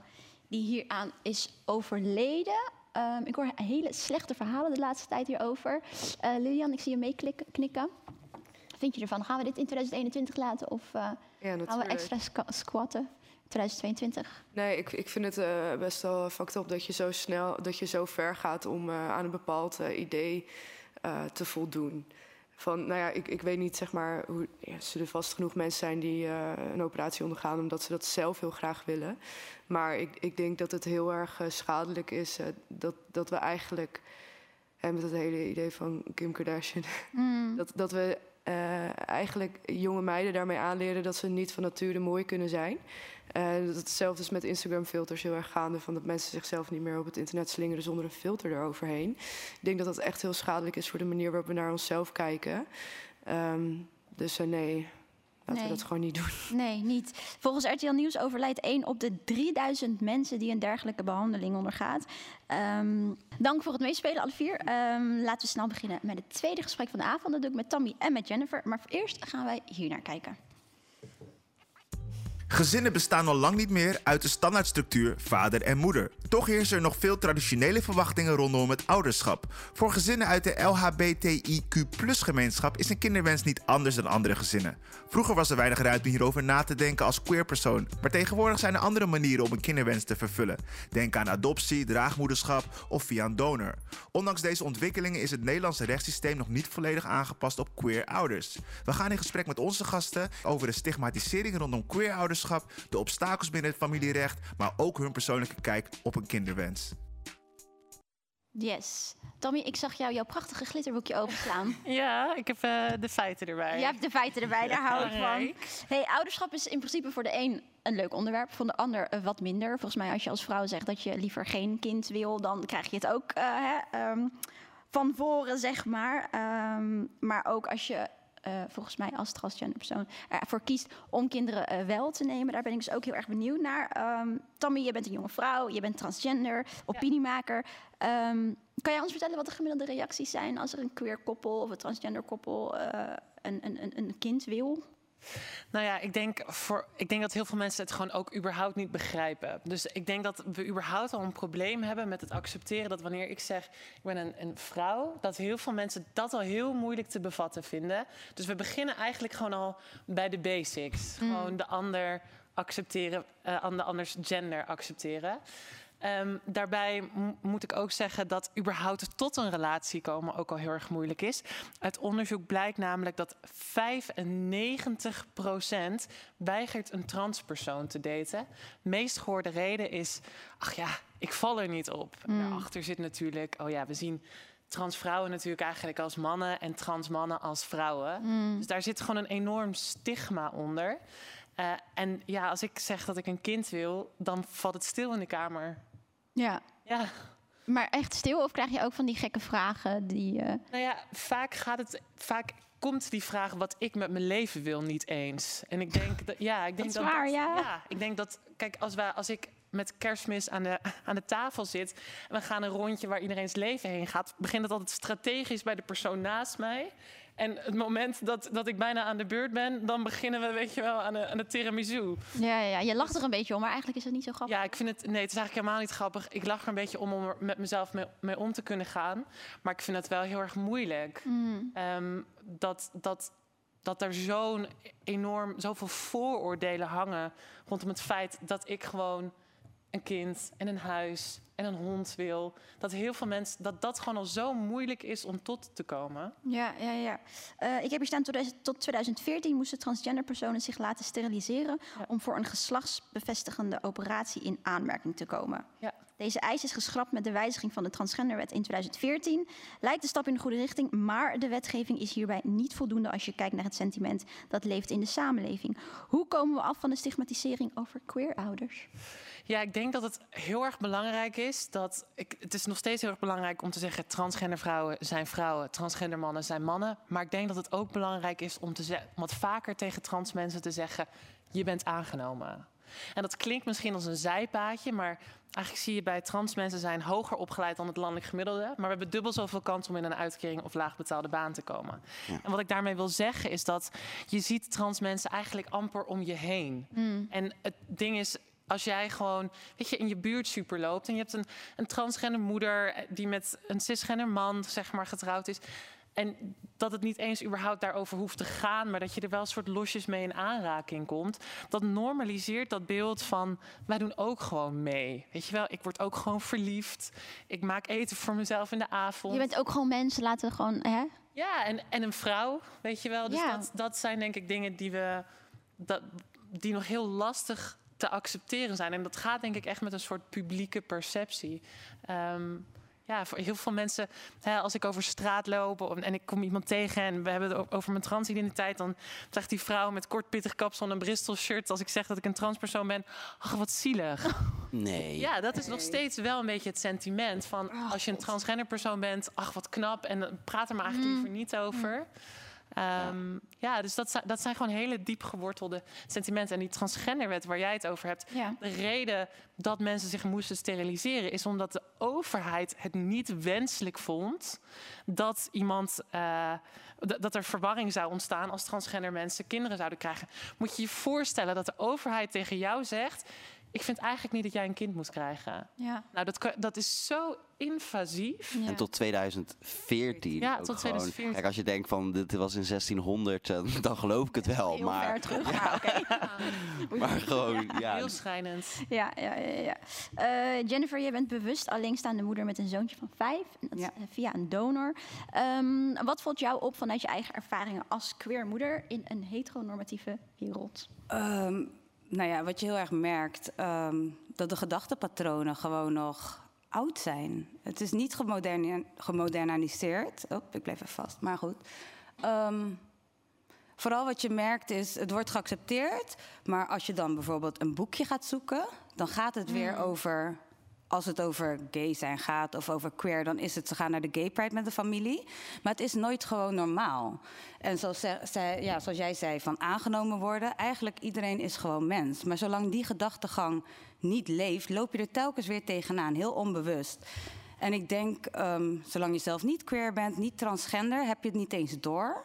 die hieraan is overleden. Ehm, ik hoor hele slechte verhalen de laatste tijd hierover. Eh Lilian, ik zie je meeknikken. Wat vind je ervan? Gaan we dit in 2021 laten of eh, gaan we extra squa- squatten? 2022. Nee, ik, ik vind het eh, best wel fucked up dat je zo snel, dat je zo ver gaat om aan een bepaald idee te voldoen. Van, nou ja, ik, ik weet niet, zeg maar, hoe, ja, er zullen vast genoeg mensen zijn die eh, een operatie ondergaan omdat ze dat zelf heel graag willen. Maar ik, ik denk dat het heel erg eh, schadelijk is eh, dat, dat we eigenlijk, en met het hele idee van Kim Kardashian, Mm. dat, dat we eh, eigenlijk jonge meiden daarmee aanleren dat ze niet van nature mooi kunnen zijn. Dat hetzelfde is met Instagram-filters heel erg gaande. Van dat mensen zichzelf niet meer op het internet slingeren zonder een filter eroverheen. Ik denk dat dat echt heel schadelijk is voor de manier waarop we naar onszelf kijken. Ehm, dus eh, nee, laten Nee. we dat gewoon niet doen. Nee, niet. Volgens RTL Nieuws overlijdt 1 op de 3000 mensen die een dergelijke behandeling ondergaat. Ehm, dank voor het meespelen, alle vier. Ehm, laten we snel beginnen met het tweede gesprek van de avond. Dat doe ik met Tammy en met Jennifer. Maar eerst gaan wij hier naar kijken. Gezinnen bestaan al lang niet meer uit de standaardstructuur vader en moeder. Toch heersen er nog veel traditionele verwachtingen rondom het ouderschap. Voor gezinnen uit de LHBTIQ-gemeenschap is een kinderwens niet anders dan andere gezinnen. Vroeger was er weinig ruimte hierover na te denken als queer persoon, maar tegenwoordig zijn er andere manieren om een kinderwens te vervullen. Denk aan adoptie, draagmoederschap of via een donor. Ondanks deze ontwikkelingen is het Nederlandse rechtssysteem nog niet volledig aangepast op queer ouders. We gaan in gesprek met onze gasten over de stigmatisering rondom queer ouderschap, de obstakels binnen het familierecht, maar ook hun persoonlijke kijk op een kinderwens. Yes. Tommy, ik zag jou jouw prachtige glitterboekje openslaan. Ja, ik heb eh, de feiten erbij. Je hebt de feiten erbij, daar hou ik van. Hey, ouderschap is in principe voor de een een leuk onderwerp, voor de ander eh, wat minder. Volgens mij als je als vrouw zegt dat je liever geen kind wil, dan krijg je het ook eh, hè, ehm, van voren, zeg maar. Ehm, maar ook als je eh, volgens mij als transgender persoon ervoor kiest om kinderen eh, wel te nemen. Daar ben ik dus ook heel erg benieuwd naar. Ehm, Tammy, je bent een jonge vrouw, je bent transgender, opiniemaker. Ehm, kan jij ons vertellen wat de gemiddelde reacties zijn als er een queer koppel of een transgender koppel eh, een, een, een kind wil? Nou ja, ik denk, voor, ik denk dat heel veel mensen het gewoon ook überhaupt niet begrijpen. Dus ik denk dat we überhaupt al een probleem hebben met het accepteren dat wanneer ik zeg ik ben een, een vrouw, dat heel veel mensen dat al heel moeilijk te bevatten vinden. Dus we beginnen eigenlijk gewoon al bij de basics. Mm. Gewoon de ander accepteren, eh, de anders gender accepteren. Ehm, daarbij moet ik ook zeggen dat überhaupt tot een relatie komen ook al heel erg moeilijk is. Uit onderzoek blijkt namelijk dat 95% weigert een transpersoon te daten. Meest gehoorde reden is, ach ja, ik val er niet op. Mm. Daarachter zit natuurlijk, oh ja, we zien transvrouwen natuurlijk eigenlijk als mannen en transmannen als vrouwen. Mm. Dus daar zit gewoon een enorm stigma onder. Eh, en ja, als ik zeg dat ik een kind wil, dan valt het stil in de kamer. Ja. Ja. Maar echt stil of krijg je ook van die gekke vragen die... eh, Nou ja, vaak gaat het. Vaak komt die vraag wat ik met mijn leven wil niet eens. En ik denk dat ja, ik denk is dat, waar, ja. Ik denk dat kijk, als wij als ik met kerstmis aan de, aan de tafel zit... en we gaan een rondje waar iedereen's leven heen gaat... begint het altijd strategisch bij de persoon naast mij... En het moment dat, dat ik bijna aan de beurt ben, dan beginnen we, weet je wel, aan de, aan de tiramisu. Ja, ja, ja, je lacht er een beetje om, maar eigenlijk is het niet zo grappig. Ja, ik vind het, nee, het is eigenlijk helemaal niet grappig. Ik lach er een beetje om om er met mezelf mee, mee om te kunnen gaan. Maar ik vind het wel heel erg moeilijk. Mm. Ehm, dat, dat, dat er zo'n enorm, zoveel vooroordelen hangen rondom het feit dat ik gewoon een kind en een huis en een hond wil. Dat heel veel mensen, dat dat gewoon al zo moeilijk is om tot te komen. Ja, ja, ja. Eh, ik heb hier staan, tot, tot 2014 moesten transgender personen zich laten steriliseren... om voor een geslachtsbevestigende operatie in aanmerking te komen. Ja. Deze eis is geschrapt met de wijziging van de transgenderwet in 2014. Lijkt de stap in de goede richting, maar de wetgeving is hierbij niet voldoende... als je kijkt naar het sentiment dat leeft in de samenleving. Hoe komen we af van de stigmatisering over queerouders? Ja, ik denk dat het heel erg belangrijk is dat. Ik, het is nog steeds heel erg belangrijk om te zeggen: transgender vrouwen zijn vrouwen, transgender mannen zijn mannen. Maar ik denk dat het ook belangrijk is om, te ze- om wat vaker tegen trans mensen te zeggen: je bent aangenomen. En dat klinkt misschien als een zijpaadje, maar eigenlijk zie je bij trans mensen zijn hoger opgeleid dan het landelijk gemiddelde. Maar we hebben dubbel zoveel kans om in een uitkering of laagbetaalde baan te komen. En wat ik daarmee wil zeggen is dat je ziet trans mensen eigenlijk amper om je heen. En het ding is, als jij gewoon weet je, in je buurt super loopt en je hebt een, een transgender moeder eh, die met een cisgender man zeg maar, getrouwd is. En dat het niet eens überhaupt daarover hoeft te gaan, maar dat je er wel een soort losjes mee in aanraking komt. Dat normaliseert dat beeld van wij doen ook gewoon mee. Weet je wel, ik word ook gewoon verliefd. Ik maak eten voor mezelf in de avond. Je bent ook gewoon mensen, laten we gewoon... Hè? Ja, en, en een vrouw, weet je wel. Dus Ja. dat, dat zijn denk ik dingen die, we, dat, die nog heel lastig te accepteren zijn. En dat gaat denk ik echt met een soort publieke perceptie. Ehm, ja, voor heel veel mensen, hè, als ik over straat loop en ik kom iemand tegen en we hebben het over mijn transidentiteit, dan zegt die vrouw met kort pittig kapsel en een Bristol shirt, als ik zeg dat ik een transpersoon ben, ach wat zielig. Nee. Ja, dat is nog steeds wel een beetje het sentiment van als je een transgender persoon bent, ach wat knap en dan praat er maar eigenlijk Mm. liever niet over. Ehm, ja. dus dat, zijn- dat zijn gewoon hele diep gewortelde sentimenten. En die transgenderwet waar jij het over hebt, de reden dat mensen zich moesten steriliseren is omdat de overheid het niet wenselijk vond dat iemand. eh, dat er verwarring zou ontstaan als transgender mensen kinderen zouden krijgen. Moet je je voorstellen dat de overheid tegen jou zegt: Ik vind eigenlijk niet dat jij een kind moet krijgen. Ja. Nou, dat, dat is zo invasief. En tot 2014. Ja, tot gewoon. 2014. Kijk, als je denkt van dit was in 1600, eh, dan geloof ik het wel. Heel maar, ver terug, Ja, maar oké. maar gewoon, ja. Heel schrijnend. Ja, ja, ja. ja. Eh, Jennifer, je bent bewust alleenstaande moeder met een zoontje van vijf. En dat is, eh, via een donor. Ehm, wat valt jou op vanuit je eigen ervaringen als queer moeder in een heteronormatieve wereld? Ehm, nou ja, wat je heel erg merkt, ehm, dat de gedachtepatronen gewoon nog oud zijn. Het is niet gemoderni- gemoderniseerd. Oh, ik bleef even vast, maar goed. Ehm, vooral wat je merkt is, het wordt geaccepteerd, maar als je dan bijvoorbeeld een boekje gaat zoeken, dan gaat het weer Mm. over. Als het over gay zijn gaat of over queer, dan is het ze gaan naar de gay pride met de familie. Maar het is nooit gewoon normaal. En zoals, ja, zoals jij zei, van aangenomen worden, eigenlijk iedereen is gewoon mens. Maar zolang die gedachtegang niet leeft, loop je er telkens weer tegenaan, heel onbewust. En ik denk, ehm, zolang je zelf niet queer bent, niet transgender, heb je het niet eens door.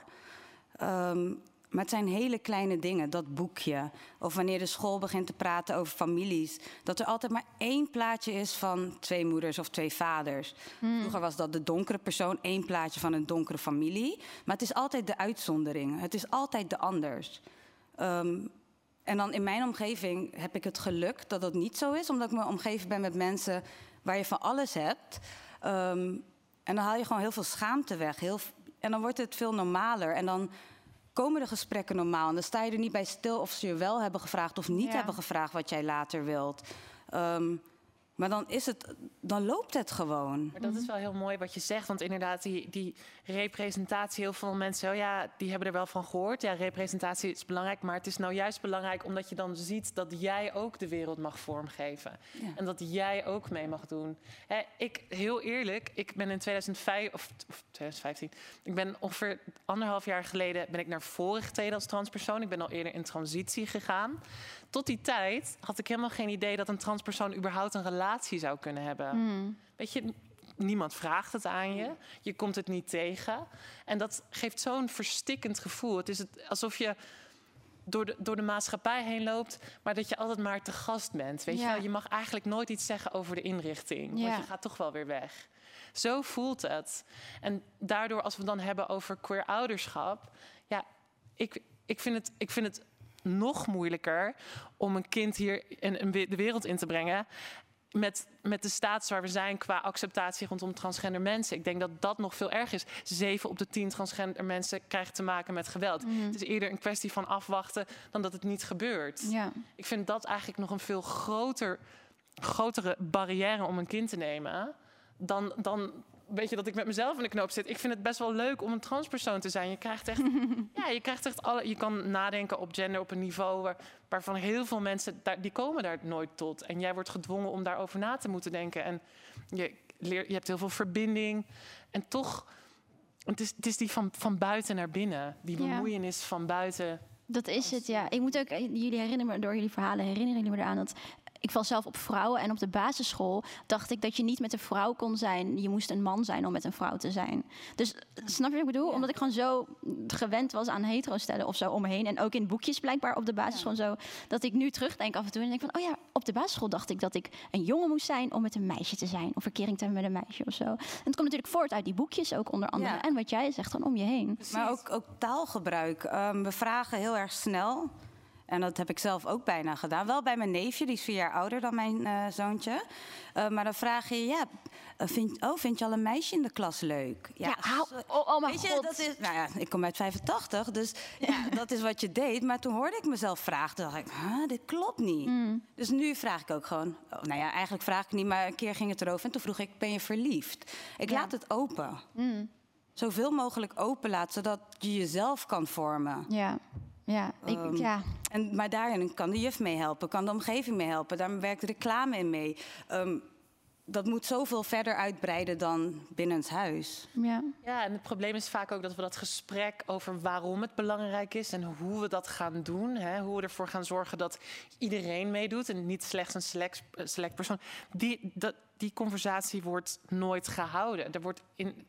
Ehm, maar het zijn hele kleine dingen, dat boekje. Of wanneer de school begint te praten over families. Dat er altijd maar één plaatje is van twee moeders of twee vaders. Vroeger was dat de donkere persoon, één plaatje van een donkere familie. Maar het is altijd de uitzondering. Het is altijd de anders. Ehm, en dan in mijn omgeving heb ik het geluk dat dat niet zo is. Omdat ik me omgeven ben met mensen waar je van alles hebt. Ehm, en dan haal je gewoon heel veel schaamte weg. Heel, en dan wordt het veel normaler. En dan komen de gesprekken normaal. En dan sta je er niet bij stil of ze je wel hebben gevraagd of niet Ja. hebben gevraagd wat jij later wilt. Ehm, Maar dan, is het, dan loopt het gewoon. Maar dat is wel heel mooi wat je zegt. Want inderdaad, die, die representatie, heel veel mensen, oh ja, die hebben er wel van gehoord. Ja, representatie is belangrijk. Maar het is nou juist belangrijk omdat je dan ziet dat jij ook de wereld mag vormgeven. Ja. En dat jij ook mee mag doen. Hè, ik, heel eerlijk, ik ben in 2005, of, of 2015, ik ben ongeveer anderhalf jaar geleden ben ik naar voren getreden als transpersoon. Ik ben al eerder in transitie gegaan. Tot die tijd had ik helemaal geen idee dat een transpersoon überhaupt een relatie zou kunnen hebben. Hmm. Weet je, niemand vraagt het aan je. Je komt het niet tegen. En dat geeft zo'n verstikkend gevoel. Het is het, alsof je door de, door de maatschappij heen loopt, maar dat je altijd maar te gast bent. Weet je, wel? je mag eigenlijk nooit iets zeggen over de inrichting, Ja. want je gaat toch wel weer weg. Zo voelt het. En daardoor, als we het dan hebben over queer ouderschap, ja, ik, ik, vind, het, ik vind het nog moeilijker om een kind hier in, in de wereld in te brengen. Met, met de status waar we zijn qua acceptatie rondom transgender mensen. Ik denk dat dat nog veel erger is. Zeven op de tien transgender mensen krijgen te maken met geweld. Mhm. Het is eerder een kwestie van afwachten dan dat het niet gebeurt. Ja. Ik vind dat eigenlijk nog een veel groter, grotere barrière om een kind te nemen. Dan, dan weet je dat ik met mezelf in de knoop zit. Ik vind het best wel leuk om een transpersoon te zijn. Je krijgt echt, ja, je krijgt echt alle. Je kan nadenken op gender op een niveau waar, waarvan heel veel mensen daar, die komen daar nooit tot. En jij wordt gedwongen om daarover na te moeten denken. En je, leert, je hebt heel veel verbinding. En toch, het is, het is die van, van buiten naar binnen. Die Ja. bemoeienis van buiten. Dat is het, ja. Ik moet ook, jullie herinneren me, door jullie verhalen herinneren jullie me eraan dat ik val zelf op vrouwen en op de basisschool dacht ik dat je niet met een vrouw kon zijn. Je moest een man zijn om met een vrouw te zijn. Dus snap je wat ik bedoel? Omdat ik gewoon zo gewend was aan hetero stellen of zo om me heen. En ook in boekjes blijkbaar op de basisschool zo. Dat ik nu terugdenk af en toe en denk van, oh ja, op de basisschool dacht ik dat ik een jongen moest zijn om met een meisje te zijn. Of verkering te hebben met een meisje of zo. En het komt natuurlijk voort uit die boekjes ook onder andere. Ja. En wat jij zegt, gewoon om je heen. Maar ook, ook taalgebruik. Ehm, we vragen heel erg snel. En dat heb ik zelf ook bijna gedaan. Wel bij mijn neefje, die is vier jaar ouder dan mijn eh, zoontje. Eh, maar dan vraag je, ja, vind, oh, vind je al een meisje in de klas leuk? Ja, hou, oh, oh mijn Weet je, god. dat is, nou ja, ik kom uit 85, dus ja, dat is wat je deed. Maar toen hoorde ik mezelf vragen, toen dacht ik, huh, dit klopt niet. Mm. Dus nu vraag ik ook gewoon, oh, nou ja, eigenlijk vraag ik niet, maar een keer ging het erover. En toen vroeg ik, ben je verliefd? Ik Ja. laat het open. Mm. Zoveel mogelijk open laten, zodat je jezelf kan vormen. Ja, ja. Ik, Ehm, ja. En, maar daarin kan de juf mee helpen, kan de omgeving mee helpen. Daar werkt reclame in mee. Ehm, dat moet zoveel verder uitbreiden dan binnenshuis. Ja. Ja, en het probleem is vaak ook dat we dat gesprek over waarom het belangrijk is en hoe we dat gaan doen, hè, hoe we ervoor gaan zorgen dat iedereen meedoet en niet slechts een select, eh, select persoon, die, dat, die conversatie wordt nooit gehouden. Er wordt in.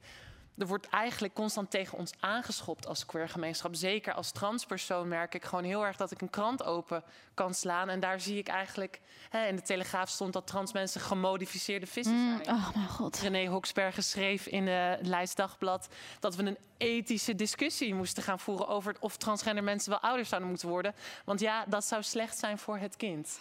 Er wordt eigenlijk constant tegen ons aangeschopt als queer gemeenschap. Zeker als transpersoon merk ik gewoon heel erg dat ik een krant open kan slaan. En daar zie ik eigenlijk... Hè, in de Telegraaf stond dat trans mensen gemodificeerde vissen Mm, zijn. oh mijn god. René Hoksbergen schreef in de Lijst Dagblad dat we een ethische discussie moesten gaan voeren over of transgender mensen wel ouders zouden moeten worden. Want ja, dat zou slecht zijn voor het kind.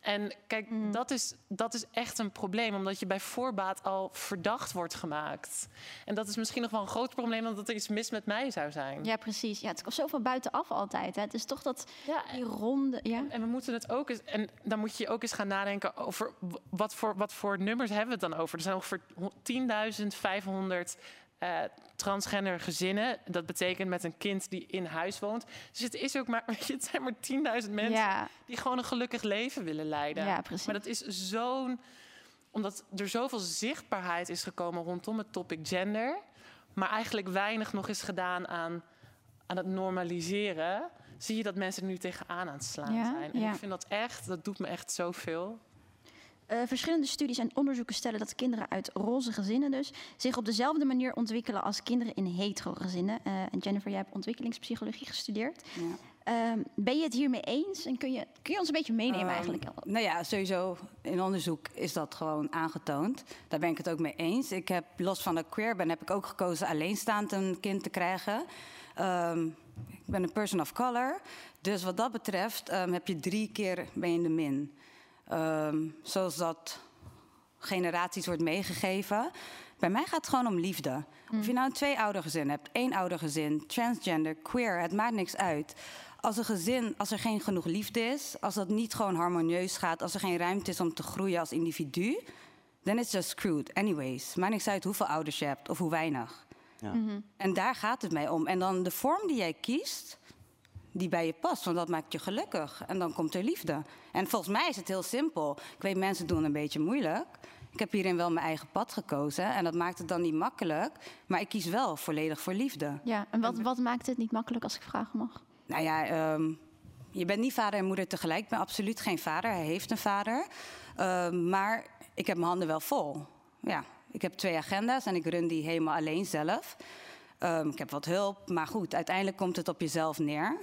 En kijk, Mm. dat, is, dat is echt een probleem, omdat je bij voorbaat al verdacht wordt gemaakt. En dat is misschien nog wel een groter probleem dan dat er iets mis met mij zou zijn. Ja, precies. Ja, het komt zo van buitenaf altijd. Hè. Het is toch dat die ronde... Ja. En we moeten het ook eens, en dan moet je ook eens gaan nadenken over wat voor, wat voor nummers hebben we het dan over. Er zijn ongeveer ho- 10.500 eh, transgender gezinnen. Dat betekent met een kind die in huis woont. Dus het is ook maar, weet je, het zijn maar 10.000 mensen Ja. die gewoon een gelukkig leven willen leiden. Ja, precies. Maar dat is zo'n, omdat er zoveel zichtbaarheid is gekomen rondom het topic gender, maar eigenlijk weinig nog is gedaan aan, aan het normaliseren. Zie je dat mensen er nu tegenaan aan het slaan Ja, zijn. En ja. ik vind dat echt, dat doet me echt zoveel. Eh, verschillende studies en onderzoeken stellen dat kinderen uit roze gezinnen dus zich op dezelfde manier ontwikkelen als kinderen in hetero gezinnen. Eh, en Jennifer, jij hebt ontwikkelingspsychologie gestudeerd. Ehm, ben je het hiermee eens? En kun je, kun je ons een beetje meenemen Ehm, eigenlijk? Nou ja, sowieso in onderzoek is dat gewoon aangetoond. Daar ben ik het ook mee eens. Ik heb, los van dat ik queer ben, heb ik ook gekozen alleenstaand een kind te krijgen. Ehm, ik ben een person of color. Dus wat dat betreft heb je drie keer ben je in de min. Zoals dat generaties wordt meegegeven. Bij mij gaat het gewoon om liefde. Of je nou een twee-oudergezin hebt, één oudergezin, transgender, queer, het maakt niks uit. Als een gezin, als er geen genoeg liefde is, als dat niet gewoon harmonieus gaat, als er geen ruimte is om te groeien als individu, then it's just screwed. Anyways, maakt niks uit hoeveel ouders je hebt of hoe weinig. Ja. Mhm. En daar gaat het mij om. En dan de vorm die jij kiest, die bij je past, want dat maakt je gelukkig. En dan komt er liefde. En volgens mij is het heel simpel. Ik weet, mensen doen een beetje moeilijk. Ik heb hierin wel mijn eigen pad gekozen en dat maakt het dan niet makkelijk. Maar ik kies wel volledig voor liefde. Ja, en wat, wat maakt het niet makkelijk als ik vragen mag? Nou ja, ehm, je bent niet vader en moeder tegelijk. Ik ben absoluut geen vader. Hij heeft een vader. Ehm, maar ik heb mijn handen wel vol. Ja, ik heb twee agenda's en ik run die helemaal alleen zelf. Ehm, ik heb wat hulp, maar goed, uiteindelijk komt het op jezelf neer.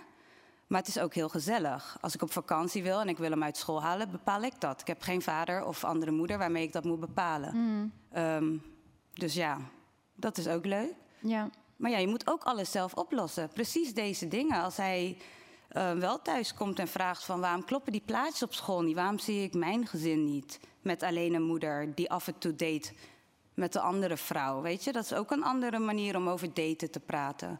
Maar het is ook heel gezellig. Als ik op vakantie wil en ik wil hem uit school halen, bepaal ik dat. Ik heb geen vader of andere moeder waarmee ik dat moet bepalen. Mm. Dus ja, dat is ook leuk. Ja. Maar ja, je moet ook alles zelf oplossen. Precies deze dingen. Als hij eh, wel thuis komt en vraagt van waarom kloppen die plaatjes op school niet? Waarom zie ik mijn gezin niet? Met alleen een moeder die af en toe date met de andere vrouw. Weet je, dat is ook een andere manier om over daten te praten.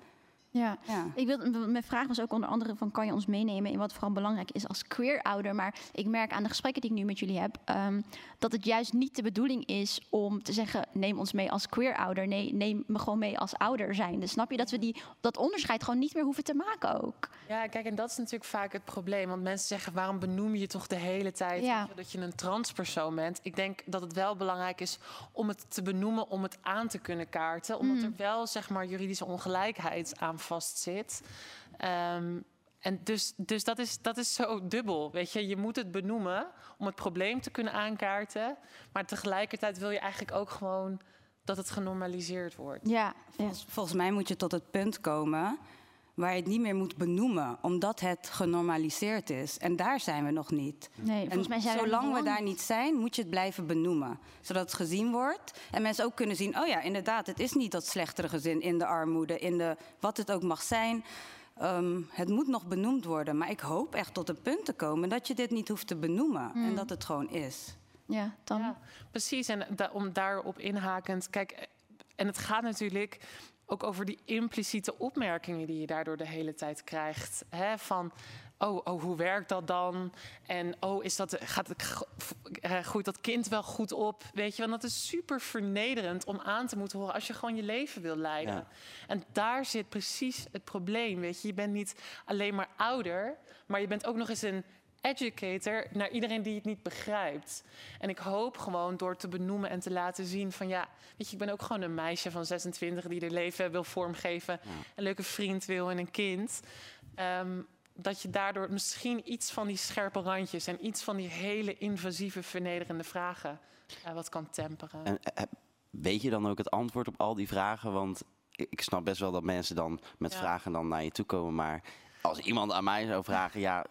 Ja. Ja. Ik wil, mijn vraag was ook onder andere van kan je ons meenemen in wat vooral belangrijk is als queer ouder. Maar ik merk aan de gesprekken die ik nu met jullie heb, ehm, dat het juist niet de bedoeling is om te zeggen neem ons mee als queer ouder. Nee, neem me gewoon mee als ouder zijn. Dus snap je dat we die, dat onderscheid gewoon niet meer hoeven te maken ook. Ja, kijk, en dat is natuurlijk vaak het probleem. Want mensen zeggen, waarom benoem je toch de hele tijd Ja. dat je een transpersoon bent? Ik denk dat het wel belangrijk is om het te benoemen, om het aan te kunnen kaarten. Omdat Mm. er wel, zeg maar, juridische ongelijkheid aan vastzit. Ehm, en dus, dus dat, is, dat is zo dubbel. Weet je, je moet het benoemen om het probleem te kunnen aankaarten. Maar tegelijkertijd wil je eigenlijk ook gewoon dat het genormaliseerd wordt. Ja. Volgens, volgens mij moet je tot het punt komen waar je het niet meer moet benoemen, omdat het genormaliseerd is. En daar zijn we nog niet. Nee, volgens en mij zijn we zolang we daar niet zijn, moet je het blijven benoemen. Zodat het gezien wordt en mensen ook kunnen zien... oh ja, inderdaad, het is niet dat slechtere gezin in de armoede... in de, wat het ook mag zijn. Ehm, het moet nog benoemd worden. Maar ik hoop echt tot een punt te komen dat je dit niet hoeft te benoemen. En Mm. dat het gewoon is. Ja, dan. Ja, precies. En da- om daarop inhakend, kijk, en het gaat natuurlijk ook over die impliciete opmerkingen die je daardoor de hele tijd krijgt. Hè? Van, oh, oh, hoe werkt dat dan? En oh, is dat, gaat eh, groeit dat kind wel goed op? Weet je, want dat is super vernederend om aan te moeten horen als je gewoon je leven wil leiden. Ja. En daar zit precies het probleem. Weet je, je bent niet alleen maar ouder, maar je bent ook nog eens een educator naar iedereen die het niet begrijpt. En ik hoop gewoon door te benoemen en te laten zien van ja, weet je, ik ben ook gewoon een meisje van 26 die haar leven wil vormgeven, een leuke vriend wil en een kind. Ehm, dat je daardoor misschien iets van die scherpe randjes en iets van die hele invasieve, vernederende vragen eh, wat kan temperen. En eh, weet je dan ook het antwoord op al die vragen? Want ik snap best wel dat mensen dan met Ja. vragen dan naar je toe komen. Maar als iemand aan mij zou vragen, ja,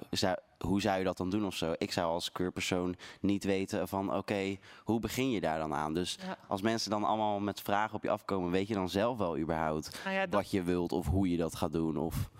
hoe zou je dat dan doen of zo? Ik zou als keurpersoon niet weten van, oké, hoe begin je daar dan aan? Dus Ja. als mensen dan allemaal met vragen op je afkomen, weet je dan zelf wel überhaupt Nou ja, dat- wat je wilt of hoe je dat gaat doen? Of...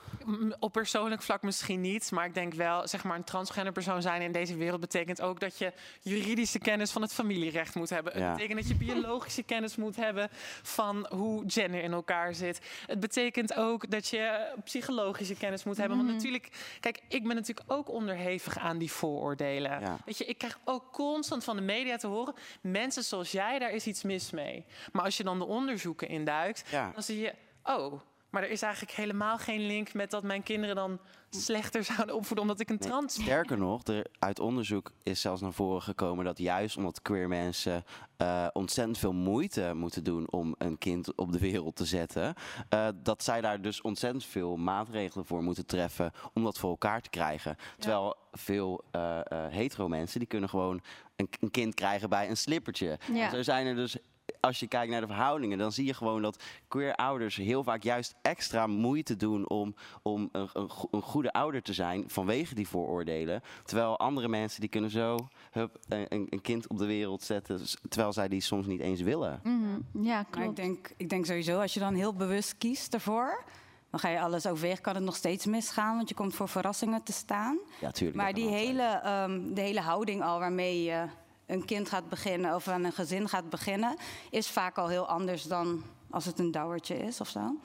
Op persoonlijk vlak misschien niet, maar ik denk wel, zeg maar, een transgender persoon zijn in deze wereld betekent ook dat je juridische kennis van het familierecht moet hebben. Ja. Het betekent dat je biologische kennis moet hebben van hoe gender in elkaar zit. Het betekent ook dat je psychologische kennis moet hebben. Want Mhm. natuurlijk, kijk, ik ben natuurlijk ook onderhevig aan die vooroordelen. Ja. Weet je, ik krijg ook constant van de media te horen, mensen zoals jij, daar is iets mis mee. Maar als je dan de onderzoeken induikt, Ja. dan zie je, oh, maar er is eigenlijk helemaal geen link met dat mijn kinderen dan slechter zouden opvoeden omdat ik een Nee, trans ben. Sterker nog, er, uit onderzoek is zelfs naar voren gekomen dat juist omdat queer mensen eh, ontzettend veel moeite moeten doen om een kind op de wereld te zetten, eh, dat zij daar dus ontzettend veel maatregelen voor moeten treffen om dat voor elkaar te krijgen. Terwijl veel eh, hetero mensen die kunnen gewoon een, een kind krijgen bij een slippertje. Ja. En Zo zijn er dus als je kijkt naar de verhoudingen, dan zie je gewoon dat queer ouders heel vaak juist extra moeite doen om, om een, een, go- een goede ouder te zijn vanwege die vooroordelen. Terwijl andere mensen die kunnen zo hup, een, een- kind op de wereld zetten, terwijl zij die soms niet eens willen. Mhm. Ja, Maar ik klopt. denk, ik denk sowieso, als je dan heel bewust kiest ervoor, dan ga je alles overwegen. Kan het nog steeds misgaan, want je komt voor verrassingen te staan. Ja, tuurlijk. Maar die hele, ehm, de hele houding al waarmee je een kind gaat beginnen of aan een gezin gaat beginnen, is vaak al heel anders dan als het een douwertje is of zo.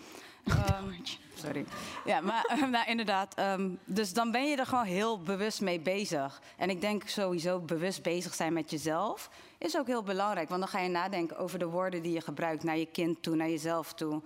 Ehm, sorry. Ja, maar nou, inderdaad. ehm, dus dan ben je er gewoon heel bewust mee bezig. En ik denk sowieso bewust bezig zijn met jezelf is ook heel belangrijk. Want dan ga je nadenken over de woorden die je gebruikt naar je kind toe, naar jezelf toe.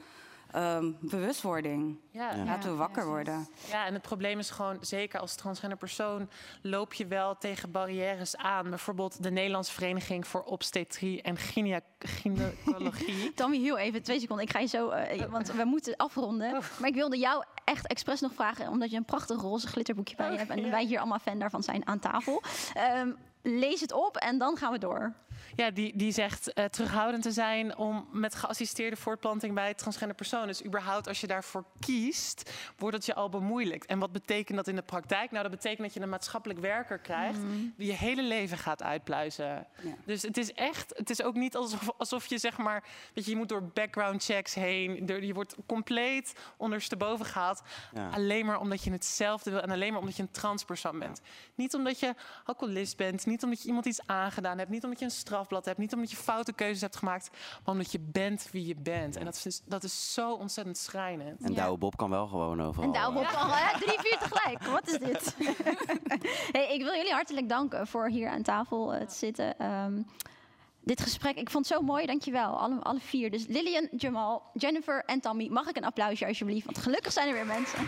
Ehm, bewustwording. Ja. Laten we wakker worden. Ja, en het probleem is gewoon, zeker als transgender persoon, loop je wel tegen barrières aan. Bijvoorbeeld de Nederlandse Vereniging voor Obstetrie en Gyne- Gynaecologie. Tommy, heel even, twee seconden. Ik ga je zo, eh, want we moeten afronden. Maar ik wilde jou echt expres nog vragen, omdat je een prachtig roze glitterboekje bij je hebt. En wij hier allemaal fan daarvan zijn aan tafel. Ehm, lees het op en dan gaan we door. Ja, die, die zegt eh, terughoudend te zijn om met geassisteerde voortplanting bij transgender personen. Dus überhaupt als je daarvoor kiest, wordt het je al bemoeilijkt. En wat betekent dat in de praktijk? Nou, dat betekent dat je een maatschappelijk werker krijgt die je hele leven gaat uitpluizen. Dus het is echt, het is ook niet alsof, alsof je zeg maar, weet je, je moet door background checks heen. Je wordt compleet ondersteboven gehaald. Ja. Alleen maar omdat je hetzelfde wil en alleen maar omdat je een transpersoon bent. Niet omdat je alcoholist bent, niet omdat je iemand iets aangedaan hebt, niet omdat je een strafblad hebt, niet omdat je foute keuzes hebt gemaakt, maar omdat je bent wie je bent. En dat is, dat is zo ontzettend schrijnend. En Douwe Bob kan wel gewoon overal. En daarom op eh, al hè, drie, vier tegelijk. Wat is dit? hey, ik wil jullie hartelijk danken voor hier aan tafel eh, te zitten. Ehm, dit gesprek, ik vond het zo mooi, dankjewel. Alle, alle vier. Dus Lillian, Jamal, Jennifer en Tammy. Mag ik een applausje alsjeblieft? Want gelukkig zijn er weer mensen.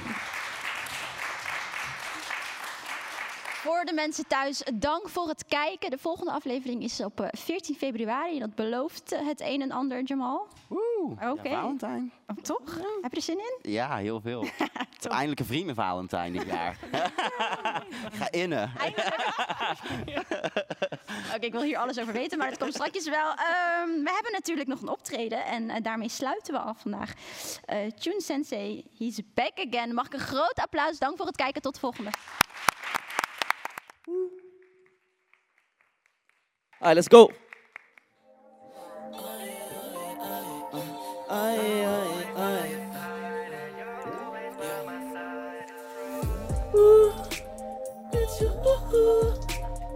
Voor de mensen thuis, dank voor het kijken. De volgende aflevering is op eh, 14 februari. Dat belooft eh, het een en ander, Jamal. Oeh, Oké. ja, Valentijn. Oh, toch? Heb je er zin in? Ja, heel veel. Eindelijk een vrienden Valentijn dit jaar. Ga innen. Oké, ik wil hier alles over weten, maar dat komt straks wel. Ehm, we hebben natuurlijk nog een optreden en eh, daarmee sluiten we af vandaag. Eh Tune Sensei, he's back again. Mag ik een groot applaus? Dank voor het kijken. Tot de volgende. Alright, let's go. It's you, oeh, oeh.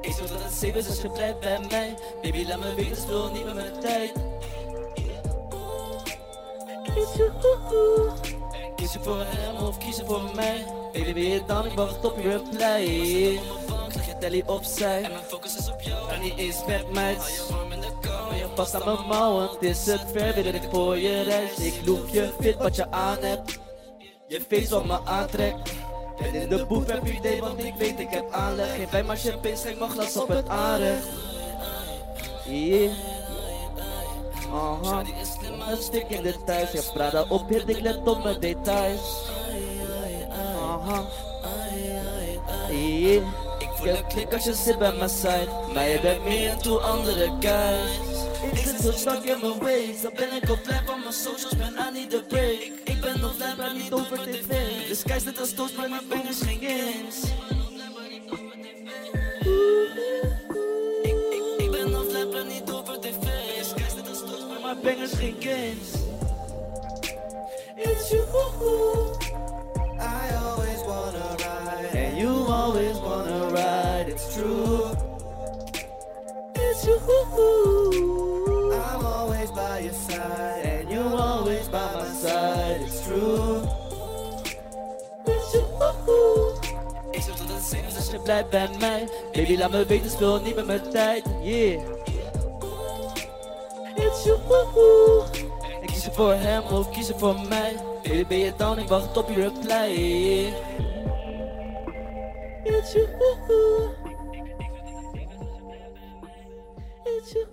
Ik zorg dat het safe is als je blijft bij mij. Baby, laat me weten, speel niet met mijn tijd. Kies je voor hem of kies je voor mij? Baby, ben je dan? Ik wacht op je reply. Leg je telly opzij. En mijn focus is op jou. Ga niet eens met mij. Maar je past aan mijn mouwen. Het is het ver, wil ik voor je reis. Ik loop je fit wat je aan hebt. Je face wat me aantrekt. Ben in de boef heb idee, want ik weet ik heb aanleg. Geef mij maar champagne, schenk mijn glas op het aanrecht. Yeah. Aha. Een stuk in de thuis, je praat op, hit, ik let op mijn details. Aha. Yeah. Ik klik als je zit bij mijn side, maar je bent meer into andere guys. Ik zit zo stuck in mijn ways, dan ben ik offline van mijn socials, ben aan niet de break. Ik ben offline, maar niet over tv. De sky zit als toast, maar mijn bangers geen games. Ik, ben maar niet over tv. Maar mijn bangers geen games. It's you. I always wanna always wanna ride. It's true. It's you. I'm always by your side, and you always by my side. It's true. It's you. Ik zorg dat het is als je blijft bij mij. Baby, laat me weten, speel niet met mijn tijd. Yeah. It's you. Ik kies voor hem of kies je voor mij. Baby, ben je down? Ik wacht op je reply. It's you. It's you.